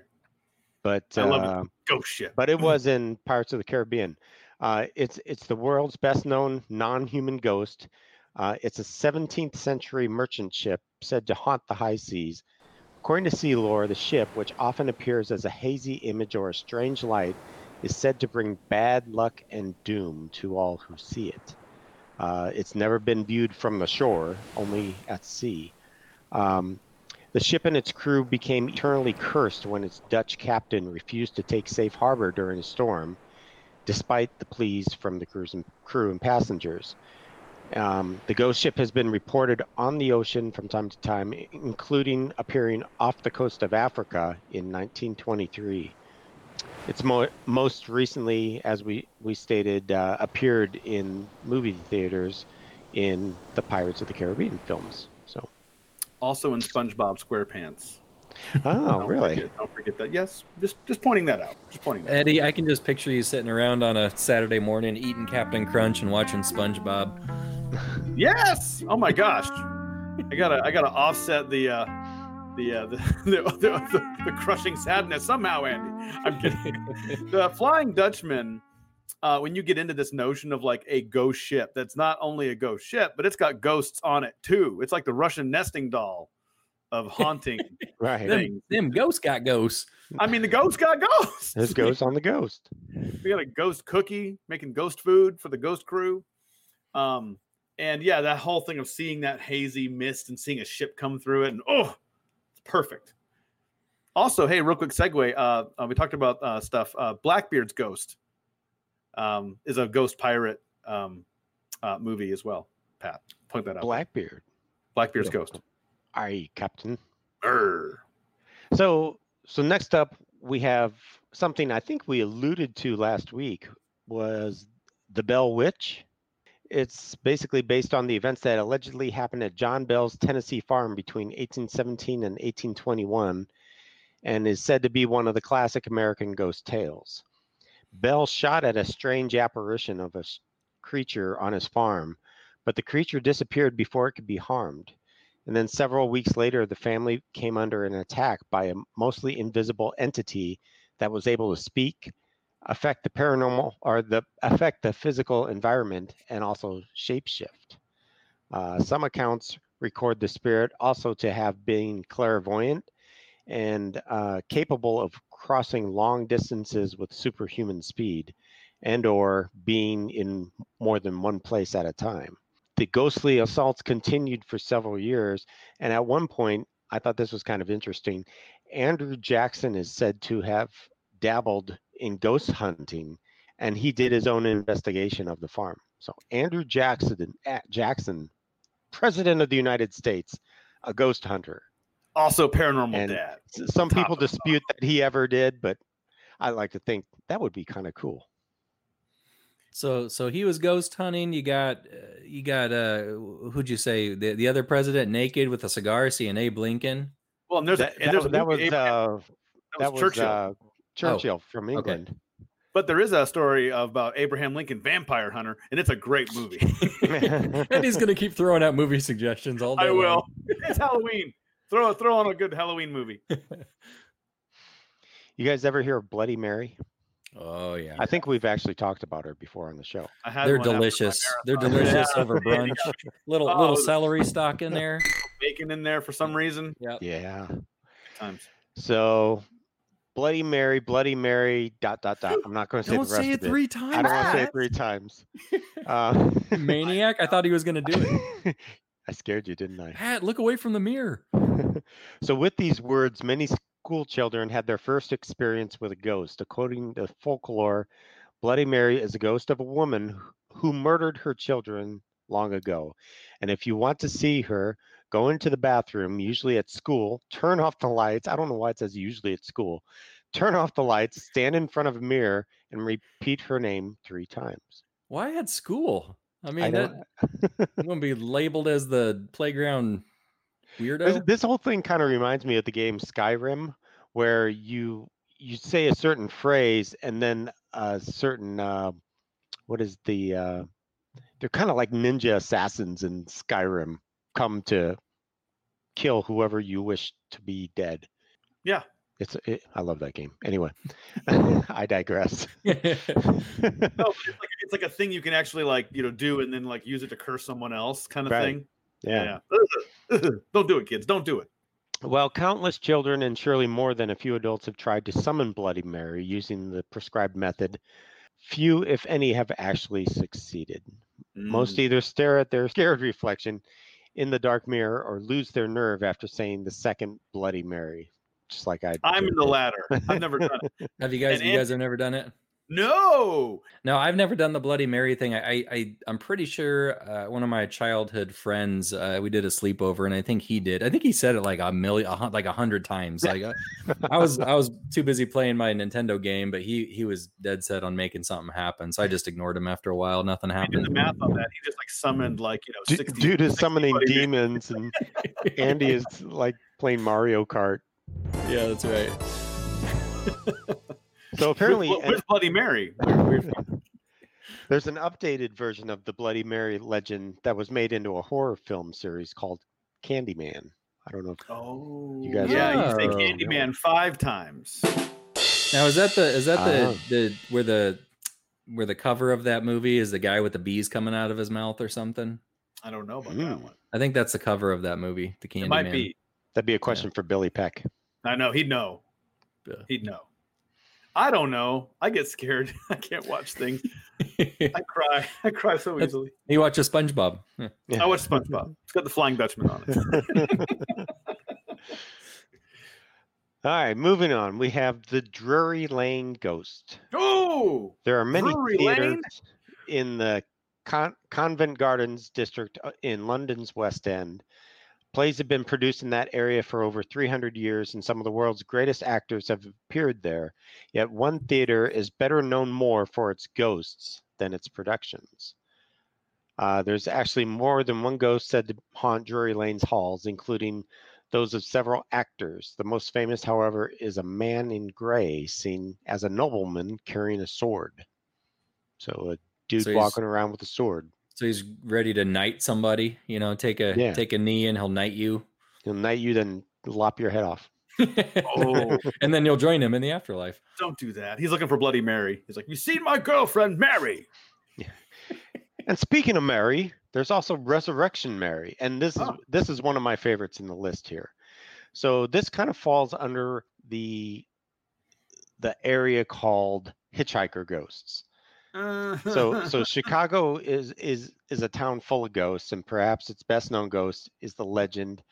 but
I love it.
uh,
ghost ship.
but it was in Pirates of the Caribbean. Uh, it's it's the world's best known non-human ghost. Uh, it's a 17th century merchant ship said to haunt the high seas. According to sea lore, the ship, which often appears as a hazy image or a strange light, is said to bring bad luck and doom to all who see it. Uh, it's never been viewed from the shore, only at sea. Um, the ship and its crew became eternally cursed when its Dutch captain refused to take safe harbor during a storm, despite the pleas from the crews and, crew and passengers. Um, the ghost ship has been reported on the ocean from time to time, including appearing off the coast of Africa in 1923. It's mo- most recently, as we, we stated, uh, appeared in movie theaters in the Pirates of the Caribbean films. So,
Also in SpongeBob SquarePants.
oh,
Don't
really?
Forget, don't forget that. Yes, just just pointing that out. Just pointing that. out.
Eddie, I can just picture you sitting around on a Saturday morning eating Captain Crunch and watching SpongeBob.
Yes. Oh my gosh. I gotta I gotta offset the uh the uh, the, the, the, the, the crushing sadness somehow, Andy. I'm kidding. the Flying Dutchman. Uh, when you get into this notion of like a ghost ship, that's not only a ghost ship, but it's got ghosts on it too. It's like the Russian nesting doll of haunting
Right.
Them, them ghosts got ghosts.
I mean, the ghosts got ghosts.
This ghosts on the ghost.
we got a ghost cookie making ghost food for the ghost crew um and yeah that whole thing of seeing that hazy mist and seeing a ship come through it and oh it's perfect also hey real quick segue uh, uh we talked about uh stuff uh blackbeard's ghost um is a ghost pirate um uh movie as well pat point that out
Blackbeard.
blackbeard's ghost
Aye, Captain.
Err.
So, so next up we have something I think we alluded to last week was the Bell Witch. It's basically based on the events that allegedly happened at John Bell's Tennessee farm between 1817 and 1821 and is said to be one of the classic American ghost tales. Bell shot at a strange apparition of a creature on his farm, but the creature disappeared before it could be harmed. And then several weeks later, the family came under an attack by a mostly invisible entity that was able to speak, affect the paranormal or the affect the physical environment, and also shapeshift. Uh, some accounts record the spirit also to have been clairvoyant and uh, capable of crossing long distances with superhuman speed and or being in more than one place at a time. The ghostly assaults continued for several years, and at one point, I thought this was kind of interesting. Andrew Jackson is said to have dabbled in ghost hunting, and he did his own investigation of the farm. So Andrew Jackson, Jackson, President of the United States, a ghost hunter.
Also, paranormal
And
dad.
Some
Top
people dispute that he ever did, but I like to think that would be kind of cool.
So so he was ghost hunting. You got uh, you got uh who'd you say the, the other president naked with a cigar, seeing Abe Lincoln?
Well, and there's
That,
a, and
that,
there's a
that was
movie, Abraham-
uh,
that
that
was
was
Churchill.
uh, Churchill from
okay.
England.
But there is a story about Abraham Lincoln, vampire hunter, and it's a great movie.
and he's gonna keep throwing out movie suggestions all day.
I
long.
will. It's Halloween. Throw throw on a good Halloween movie.
you guys ever hear of Bloody Mary?
Oh yeah,
I think we've actually talked about her before on the show.
I had
they're
one after my
delicious. They're delicious
Yeah.
over brunch. Little
Oh,
little celery stalk in there.
Bacon in there for some reason.
Yeah. Yeah.
Times.
So, Bloody Mary, Bloody Mary, dot dot dot. I'm not going to say
Don't
the rest
say it
of it.
three times.
I don't want to say it three times. Uh,
Maniac! I thought he was gonna do it.
I scared you, didn't I?
Pat, look away from the mirror.
so, with these words, many school children had their first experience with a ghost. According to folklore, Bloody Mary is a ghost of a woman who murdered her children long ago. And if you want to see her, go into the bathroom, usually at school, turn off the lights. I don't know why it says usually at school. Turn off the lights, stand in front of a mirror, and repeat her name three times.
Why at school? I mean,
I
that, I'm be labeled as the playground
This,
weirdo.
this whole thing kind of reminds me of the game Skyrim, where you you say a certain phrase and then a certain uh, what is the uh, they're kind of like ninja assassins in Skyrim come to kill whoever you wish to be dead.
Yeah.
It's it, I love that game. Anyway, I digress.
No, it's like it's like a thing you can actually like you know do and then like use it to curse someone else kind of
Right.
thing.
yeah.
Yeah. Don't do it, kids. Don't do it.
Well, countless children and surely more than a few adults have tried to summon Bloody Mary using the prescribed method. Few, if any, have actually succeeded. Most
Mm.
either stare at their scared reflection in the dark mirror or lose their nerve after saying the second Bloody Mary, just like I.
I'm
did
in the latter. I've never done it.
have you guys?
and
You guys have never done it?
No.
No, I've never done the Bloody Mary thing. I, I, I I'm pretty sure uh, one of my childhood friends, uh, we did a sleepover, and I think he did. I think he said it like a million, a, like a hundred times. Like uh, I was, I was too busy playing my Nintendo game, but he, he was dead set on making something happen. So I just ignored him after a while. Nothing
I did the
happened.
math on that. He just like summoned like you know
Du-
60
Due to
60
summoning
Bloody Mary.
demons, and Andy is like playing Mario Kart.
Yeah, that's right.
So apparently,
With-
an-
with Bloody Mary. Weird- weird fuck.
There's an updated version of the Bloody Mary legend that was made into a horror film series called Candyman. I don't know. If,
Oh,
You guys
yeah. You say. Candyman five times.
Now is that the is that the
Oh.
the where the where the cover of that movie is the guy with the bees coming out of his mouth or something?
I don't know about that
Mm.
one.
I think that's the cover of that movie, The Candyman.
It might be.
that'd be a question for Billy Peck.
I know he'd know.
Yeah.
He'd know. I don't know. I get scared. I can't watch things. I cry. I cry so easily.
You watch a SpongeBob. Yeah.
Yeah.
I watch SpongeBob. It's got the Flying Dutchman on it.
All right, moving on. We have the Drury Lane Ghost.
Oh,
There are many
Drury
theaters
Lane?
in the Con- Convent Gardens district uh, in London's West End. Plays have been produced in that area for over 300 years, and some of the world's greatest actors have appeared there. Yet one theater is better known more for its ghosts than its productions. Uh, there's actually more than one ghost said to haunt Drury Lane's halls, including those of several actors. The most famous, however, is a man in gray seen as a nobleman carrying a sword. So a dude
So
walking around with a sword.
So he's ready to knight somebody, you know, take a
Yeah.
take a knee and he'll knight you.
He'll knight you, then lop your head off.
Oh.
and then you'll join him in the afterlife.
don't do that. He's looking for Bloody Mary. He's like, you seen my girlfriend Mary? Yeah.
And speaking of Mary, there's also Resurrection Mary, and this is
Oh.
this is one of my favorites in the list here. So this kind of falls under the the area called hitchhiker ghosts. So so Chicago is is is a town full of ghosts, and perhaps its best known ghost is the legend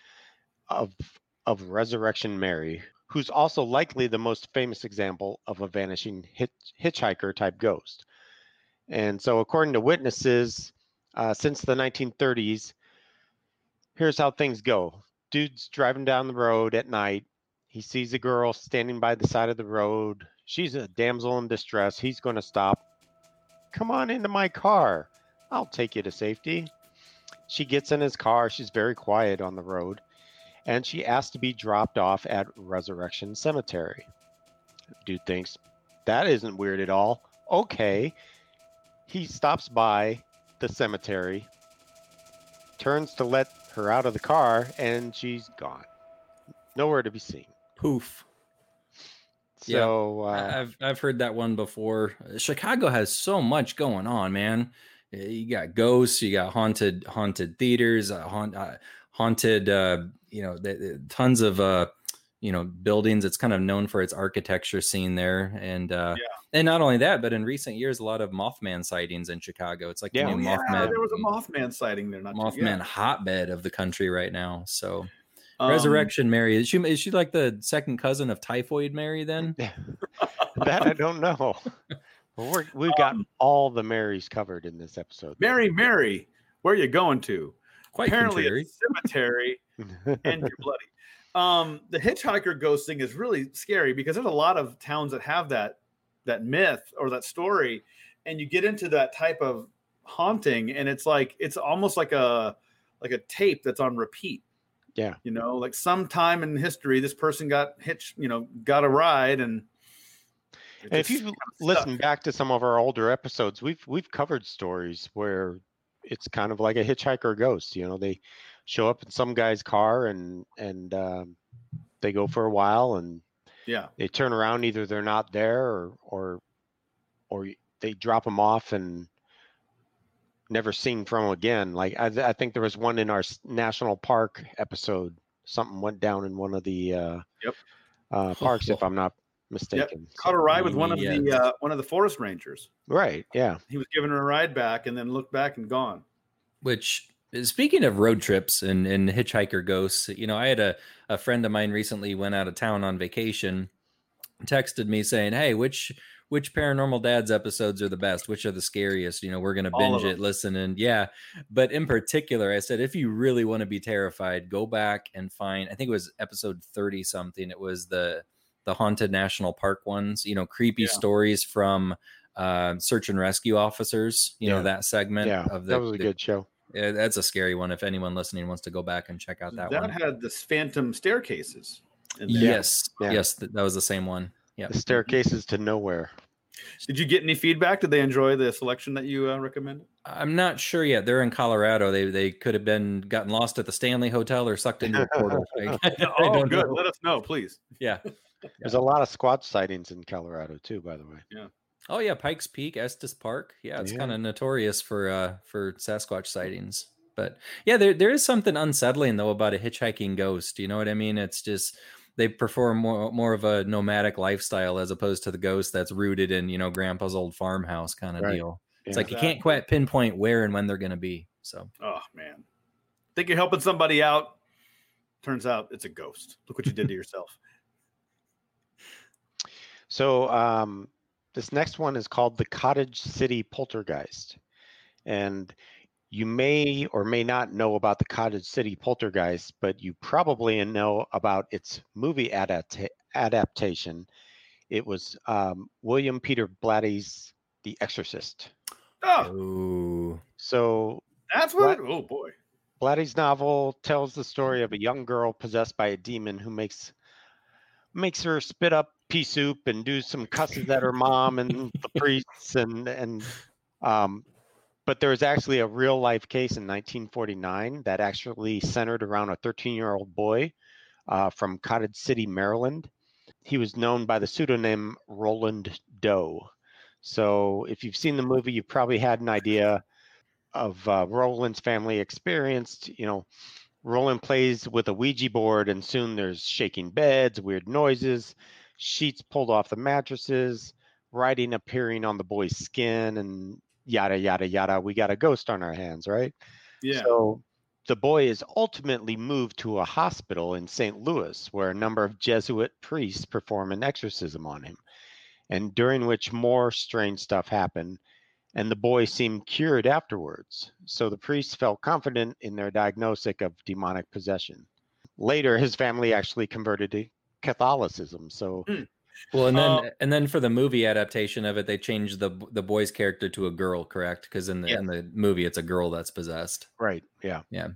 of of Resurrection Mary, who's also likely the most famous example of a vanishing hitch, hitchhiker type ghost. And so, according to witnesses, uh, since the 1930s, here's how things go. Dude's driving down the road at night. He sees a girl standing by the side of the road. She's a damsel in distress. He's going to stop. Come on into my car. I'll take you to safety. She gets in his car. She's very quiet on the road. And she asks to be dropped off at Resurrection Cemetery. Dude thinks that isn't weird at all. Okay. He stops by the cemetery, turns to let her out of the car, and she's gone. Nowhere to be seen.
Poof. Yeah,
So,
I-
uh,
I've I've heard that one before. Chicago has so much going on, man. Uh, You got ghosts, you got haunted haunted theaters, uh, haunt, uh, haunted uh, you know, the, the- tons of uh, you know, buildings. It's kind of known for its architecture scene there and uh and not only that, but in recent years a lot of Mothman sightings in Chicago. It's like
Yeah.
the new
yeah,
Mothman
there was a Mothman sighting there. Not too-
Mothman
yeah.
hotbed of the country right now. So
Um,
Resurrection Mary is she is she like the second cousin of Typhoid Mary then?
that I don't know. Well, we're, we've got all the Marys covered in this episode.
Mary, Mary, where are you going to?
Quite
Apparently,
contrary.
a cemetery, and you're bloody. Um, the hitchhiker ghost thing is really scary because there's a lot of towns that have that that myth or that story, and you get into that type of haunting, and it's like it's almost like a like a tape that's on repeat.
Yeah.
you know, like sometime in history, this person got hitched, you know, got a ride, and
And if you listen
stuck.
back to some of our older episodes, we've we've covered stories where it's kind of like a hitchhiker ghost. You know, they show up in some guy's car and and um, they go for a while and
yeah,
they turn around. Either they're not there or or or they drop them off and never seen from 'em again. Like I, I think there was one in our national park episode. Something went down in one of the uh,
Yep.
uh, parks, if I'm not mistaken.
caught a ride with one of
Yes.
the uh, one of the forest rangers.
Right. Yeah.
He was giving her a ride back, and then looked back and gone.
Which speaking of road trips and, and hitchhiker ghosts, you know, I had a, a friend of mine recently went out of town on vacation, texted me saying, Hey, which which paranormal dads episodes are the best? Which are the scariest? You know, we're gonna binge it, listen, and yeah. But in particular, I said if you really want to be terrified, go back and find I think it was episode 30 something. It was the the haunted national park ones, you know, creepy
Yeah.
stories from uh, search and rescue officers, you know, that segment
Yeah.
of the,
that was a
the
good show.
yeah, that's a scary one. If anyone listening wants to go back and check out that,
That,
one.
had the phantom staircases.
Yes,
Yeah.
yes, th- that was the same one. Yeah.
The staircases to nowhere.
Did you get any feedback? Did they enjoy the selection that you uh, recommended?
I'm not sure yet. They're in Colorado. They they could have been gotten lost at the Stanley Hotel or sucked into a portal. I, I
oh, good.
know.
Let us know, please.
Yeah.
There's a lot of squatch sightings in Colorado too, by the way. Yeah.
Oh yeah, Pikes Peak, Estes Park. Yeah, it's
Yeah.
kind of notorious for uh for Sasquatch sightings. But yeah, there there is something unsettling though about a hitchhiking ghost. You know what I mean? It's just they perform more more of a nomadic lifestyle as opposed to the ghost that's rooted in you know grandpa's old farmhouse kind of
Right.
deal. It's
Yeah.
like you can't quite pinpoint where and when they're going to be. So
Oh man, think you're helping somebody out. Turns out it's a ghost. Look what you did to yourself.
So um, this next one is called the Cottage City Poltergeist, and you may or may not know about the Cottage City Poltergeist, but you probably know about its movie adapta- adaptation. It was um, William Peter Blatty's The Exorcist.
Oh,
Ooh.
So
that's what. Oh boy.
Blatty's novel tells the story of a young girl possessed by a demon who makes makes her spit up pea soup and do some cusses at her mom and the priests and and um but there was actually a real life case in 1949 that actually centered around a 13 year old boy uh, from Cottage City, Maryland. He was known by the pseudonym Roland Doe. So if you've seen the movie, you've probably had an idea of uh, Roland's family experienced, you know, Roland plays with a Ouija board, and soon there's shaking beds, weird noises, sheets pulled off the mattresses, writing appearing on the boy's skin, and yada, yada, yada. We got a ghost on our hands, right?
Yeah.
So the boy is ultimately moved to a hospital in St. Louis where a number of Jesuit priests perform an exorcism on him, and during which more strange stuff happened, and the boy seemed cured afterwards. So the priests felt confident in their diagnosis of demonic possession. Later, his family actually converted to Catholicism. So hmm.
Well, and then
Uh,
and then for the movie adaptation of it, they changed the the boy's character to a girl, correct? Because in the
Yeah.
in the movie, it's a girl that's possessed.
right, yeah. Yeah.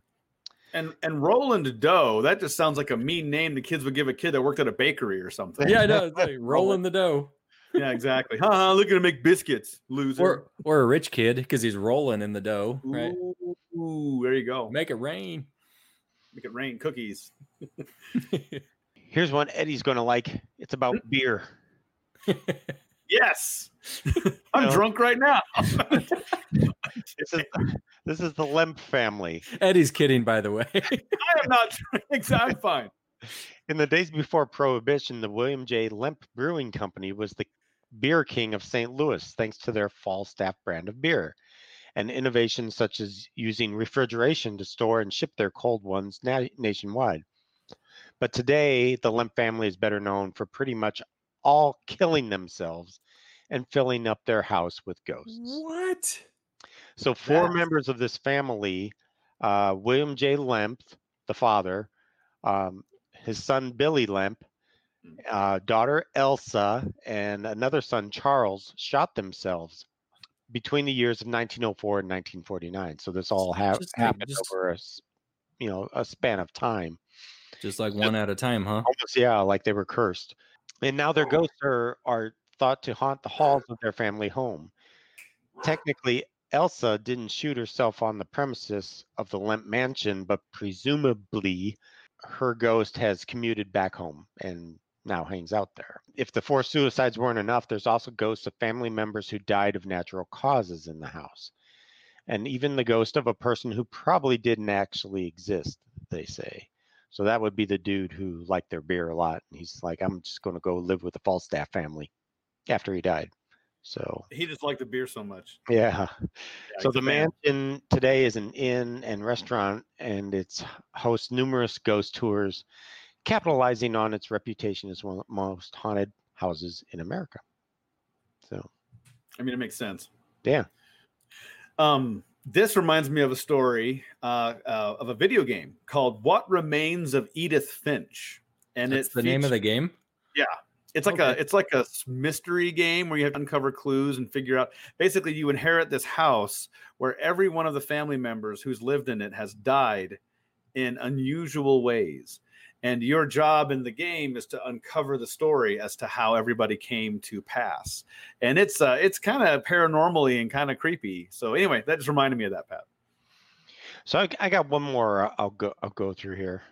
And and Roland Doe, that just sounds like a mean name the kids would give a kid that worked at a bakery or something.
Yeah, I know. It's like rolling the dough,
yeah, exactly. Haha, look at him make biscuits, loser.
or or a rich kid because he's rolling in the dough, right?
Ooh, there you go.
Make it rain.
Make it rain cookies.
Here's one Eddie's going to like. It's about beer.
Yes. I'm
No.
drunk right now.
This is this is the Lemp family.
Eddie's kidding, by the way.
I am not drunk. I'm fine.
In the days before Prohibition, the William J. Lemp Brewing Company was the beer king of St. Louis, thanks to their Falstaff brand of beer, and innovations such as using refrigeration to store and ship their cold ones na- nationwide. But today, the Lemp family is better known for pretty much all killing themselves and filling up their house with ghosts.
what?
So four
That's-
members of this family, uh, William J. Lemp, the father, um, his son Billy Lemp,
Mm.
uh, daughter Elsa, and another son Charles shot themselves between the years of 1904 and 1949. So this all ha- happened
just-
over a, you know, a span of time.
Just like one at a time, huh?
Almost, yeah, like they were cursed. And now their oh. ghosts are are thought to haunt the halls of their family home. Technically, Elsa didn't shoot herself on the premises of the Lemp mansion, but presumably her ghost has commuted back home and now hangs out there. If the four suicides weren't enough, there's also ghosts of family members who died of natural causes in the house. And even the ghost of a person who probably didn't actually exist, they say. So that would be the dude who liked their beer a lot. And he's like, I'm just going to go live with the Falstaff family after he died. So,
He just liked the beer so much.
yeah.
Yeah,
so the
fan.
mansion today is an inn and restaurant, and it's hosts numerous ghost tours, capitalizing on its reputation as one of the most haunted houses in America. So,
I mean, it makes sense.
yeah.
Um, this reminds me of a story uh, uh, of a video game called "What Remains of Edith Finch," and
That's
it's
the name of the game.
Yeah, it's like a it's like a mystery game where you have to uncover clues and figure out. Basically, you inherit this house where every one of the family members who's lived in it has died in unusual ways, and your job in the game is to uncover the story as to how everybody came to pass. And it's uh, it's kind of paranormally and kind of creepy. So anyway, that just reminded me of that, Pat.
So I, I got one more uh, I'll go I'll go through here,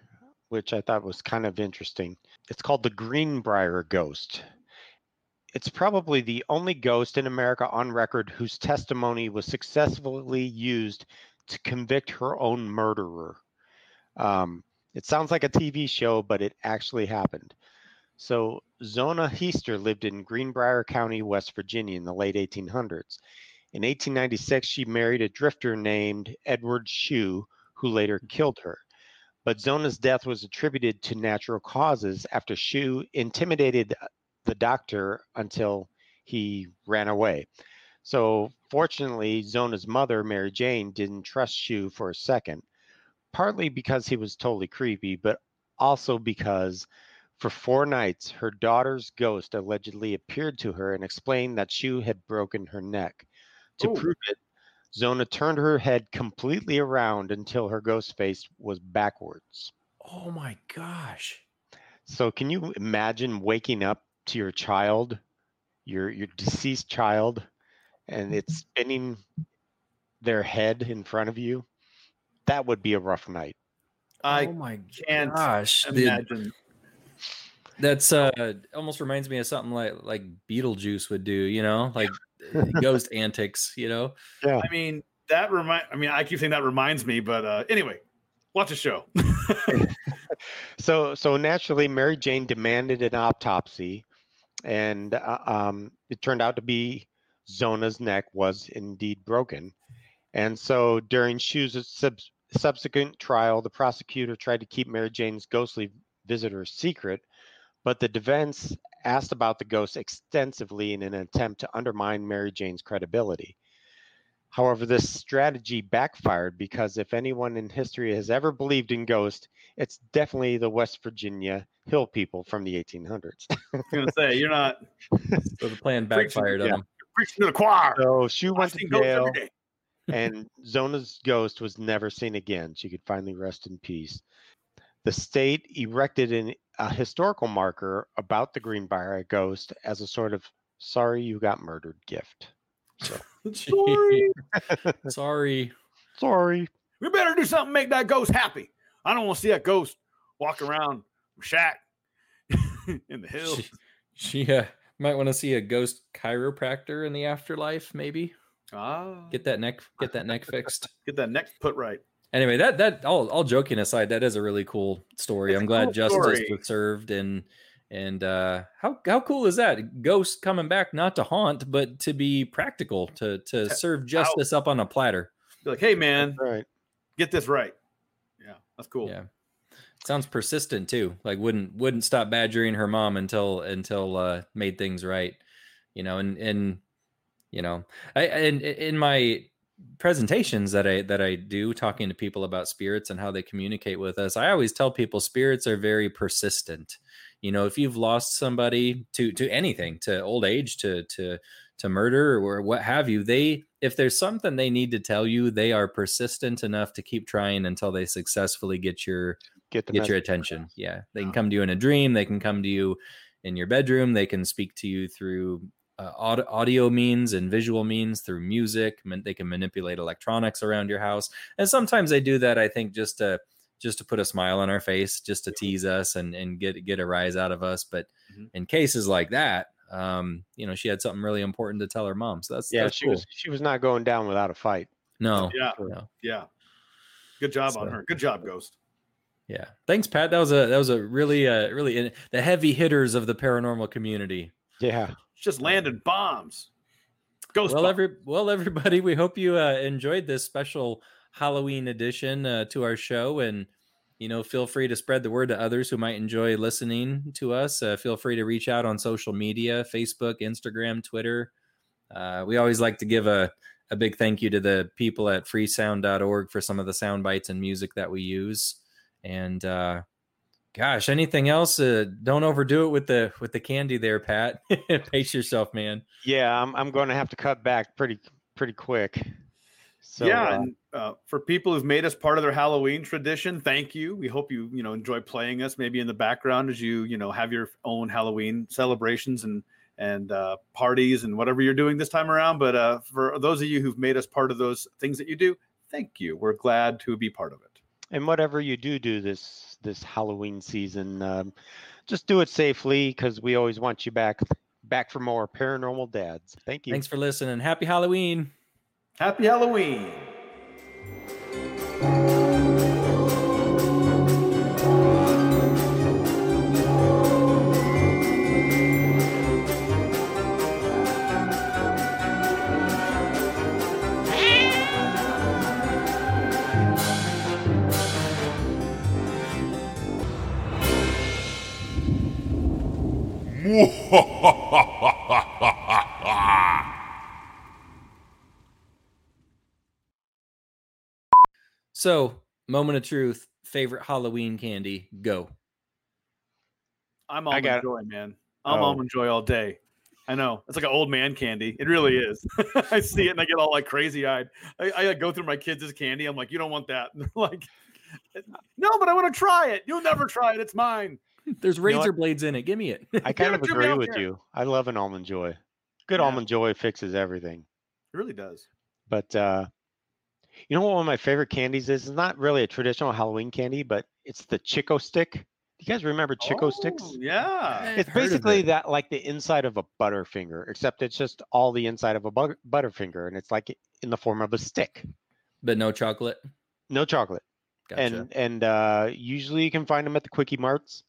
which I thought was kind of interesting. It's called the Greenbrier Ghost. It's probably the only ghost in America on record whose testimony was successfully used to convict her own murderer. Um, it sounds like a TV show, but it actually happened. So Zona Heaster lived in Greenbrier County, West Virginia in the late 1800s. In 1896, she married a drifter named Edward Shue, who later mm-hmm. killed her. But Zona's death was attributed to natural causes after Shue intimidated uh, the doctor until he ran away. So, fortunately, Zona's mother, Mary Jane, didn't trust Shue for a second, partly because he was totally creepy, but also because for four nights her daughter's ghost allegedly appeared to her and explained that she had broken her neck. To
Ooh.
prove it, Zona turned her head completely around until her ghost face was backwards.
Oh my gosh.
So can you imagine waking up to your child, your your deceased child, and it's spinning their head in front of you? That would be a rough night.
I
oh my
can't
gosh. The-
imagine.
that's uh almost reminds me of something like like Beetlejuice would do, you know, like ghost antics, you know. Yeah.
I mean, that remind. I mean, I keep saying that reminds me, but uh, anyway, Watch a show.
So, so naturally, Mary Jane demanded an autopsy, and uh, um, it turned out to be Zona's neck was indeed broken. And so, during Shue's sub- subsequent trial, the prosecutor tried to keep Mary Jane's ghostly visitor secret, but the defense asked about the ghost extensively in an attempt to undermine Mary Jane's credibility. However, this strategy backfired because if anyone in history has ever believed in ghosts, it's definitely the West Virginia hill people from the 1800s.
I was gonna say you're not
So the plan
Preaching,
backfired on
yeah.
him.
preaching to the choir.
so Shue
I've
went to jail,
every day.
And Zona's ghost was never seen again. She could finally rest in peace. The state erected an, a historical marker about the Greenbrier ghost as a sort of "sorry you got murdered" gift. So.
Sorry.
Sorry.
Sorry.
We better do something to make that ghost happy. I don't want to see that ghost walk around with Shaq in the hills.
She, she uh, might want to see a ghost chiropractor in the afterlife, maybe.
Ah,
Get that neck get that neck fixed.
get that neck put right.
Anyway, that that all all joking aside, that is a really cool story.
It's
I'm glad
cool
justice
story.
was served and and uh how how cool is that? Ghost coming back not to haunt, but to be practical, to to
To
serve justice up on a platter.
Be like, hey man,
Right.
get this right. Yeah, that's cool.
Yeah. Sounds persistent too. Like wouldn't wouldn't stop badgering her mom until until uh made things right. You know, and and you know, I and in my presentations that I that I do talking to people about spirits and how they communicate with us, I always tell people spirits are very persistent. You know, if you've lost somebody to to anything, to old age, to to to murder or what have you, they if there's something they need to tell you, they are persistent enough to keep trying until they successfully get your
Get
get your attention. Yeah, they can
uh-huh.
come to you in a dream. They can come to you in your bedroom. They can speak to you through uh, audio means and visual means through music. Man- They can manipulate electronics around your house, and sometimes they do that. I think just to just to put a smile on our face, just to tease us and and get get a rise out of us. But
Mhm.
in cases like that, um, you know, she had something really important to tell her mom. So that's
Yeah,
that's
she
cool.
was she was not going down without a fight.
no,
Yeah,
no.
yeah. Good job on her. Good job, Ghost.
Yeah. Thanks, Pat. That was a that was a really uh really in, the heavy hitters of the paranormal community.
Yeah.
Just landed bombs. Ghost.
well,
bomb.
every well, everybody, we hope you uh, enjoyed this special Halloween edition uh, to our show, and you know, feel free to spread the word to others who might enjoy listening to us. Uh, feel free to reach out on social media: Facebook, Instagram, Twitter. Uh, we always like to give a a big thank you to the people at freesound.org for some of the sound bites and music that we use. And uh, gosh, anything else? Uh, don't overdo it with the with the candy there, Pat. Pace yourself, man.
Yeah, I'm I'm going to have to cut back pretty pretty quick. So
yeah,
uh,
and uh, for people who've made us part of their Halloween tradition, thank you. We hope you you know enjoy playing us maybe in the background as you you know have your own Halloween celebrations and and uh, parties and whatever you're doing this time around. But uh, for those of you who've made us part of those things that you do, thank you. We're glad to be part of it.
and whatever you do do this this Halloween season, um, just do it safely because we always want you back back for more paranormal dads. Thank you.
Thanks for listening. Happy Halloween.
Happy Halloween.
So, moment of truth, favorite Halloween candy, go.
I'm
I
almond
got it.
joy, man. I'm
Oh.
almond joy all day. I know it's like an old man candy. It really is. I see it and I get all like crazy eyed. I, I go through my kids' candy. I'm like, you don't want that. Like, no, but I want to try it. You'll never try it. It's mine.
There's
know what?
razor blades in it. Give me it.
I kind of agree with
there.
you. I love an almond joy. Good
Yeah.
almond joy fixes everything.
It really does.
But uh, you know what one of my favorite candies is? It's not really a traditional Halloween candy, but it's the Chick-O-Stick. Do you guys remember Chick-O-Sticks?
Oh, Yeah.
I've
It's basically
it.
that like the inside of a Butterfinger, except it's just all the inside of a butter- Butterfinger, and it's like in the form of a stick.
but no chocolate.
No chocolate.
Gotcha.
and and uh, usually you can find them at the quickie marts.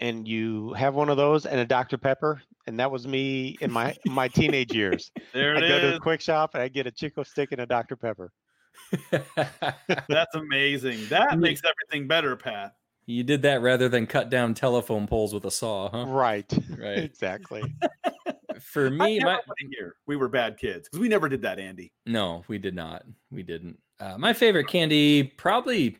And you have one of those and a Dr Pepper, and that was me in my my teenage years.
There
I
it
go to
is.
a quick shop and I get a Chick-O-Stick and a Dr Pepper.
That's amazing. That makes everything better, Pat.
you did that rather than cut down telephone poles with a saw, huh?
Right.
Right.
exactly.
For
I
me,
never
my
wanna hear we were bad kids because we never did that, Andy.
no, we did not. We didn't. Uh, my favorite candy, probably,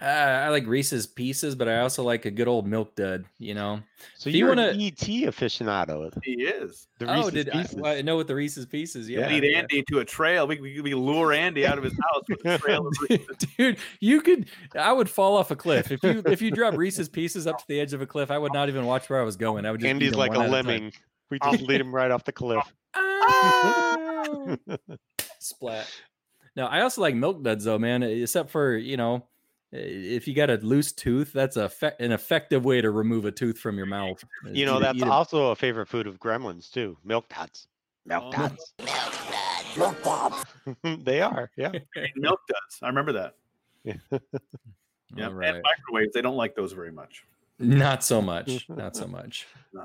uh, I like Reese's Pieces, but I also like a good old Milk Dud. You know.
So
Do you
you're
wanna-
an ET aficionado.
He is.
The
oh,
Reese's
did I, well, I know what the Reese's Pieces? Yeah,
Lead
yeah.
Andy to a trail. We, we, we lure Andy out of his house with a trail of Reese's.
Dude, you could. I would fall off a cliff if you if you drop Reese's Pieces up to the edge of a cliff. I would not even watch where I was going. I would just
Andy's like a lemming. We just lead him right off the cliff.
Ah! Splat. Now I also like milk duds though, man. Except for you know, i- if you got a loose tooth, that's a fe- an effective way to remove a tooth from your mouth.
Uh, you know, that's also a favorite food of gremlins too. Milk tots. Milk
Oh.
tots. they are, yeah.
Milk does. I remember that.
All
Yeah.
right.
And microwaves, they don't like those very much.
Not so much. Not so much.
No.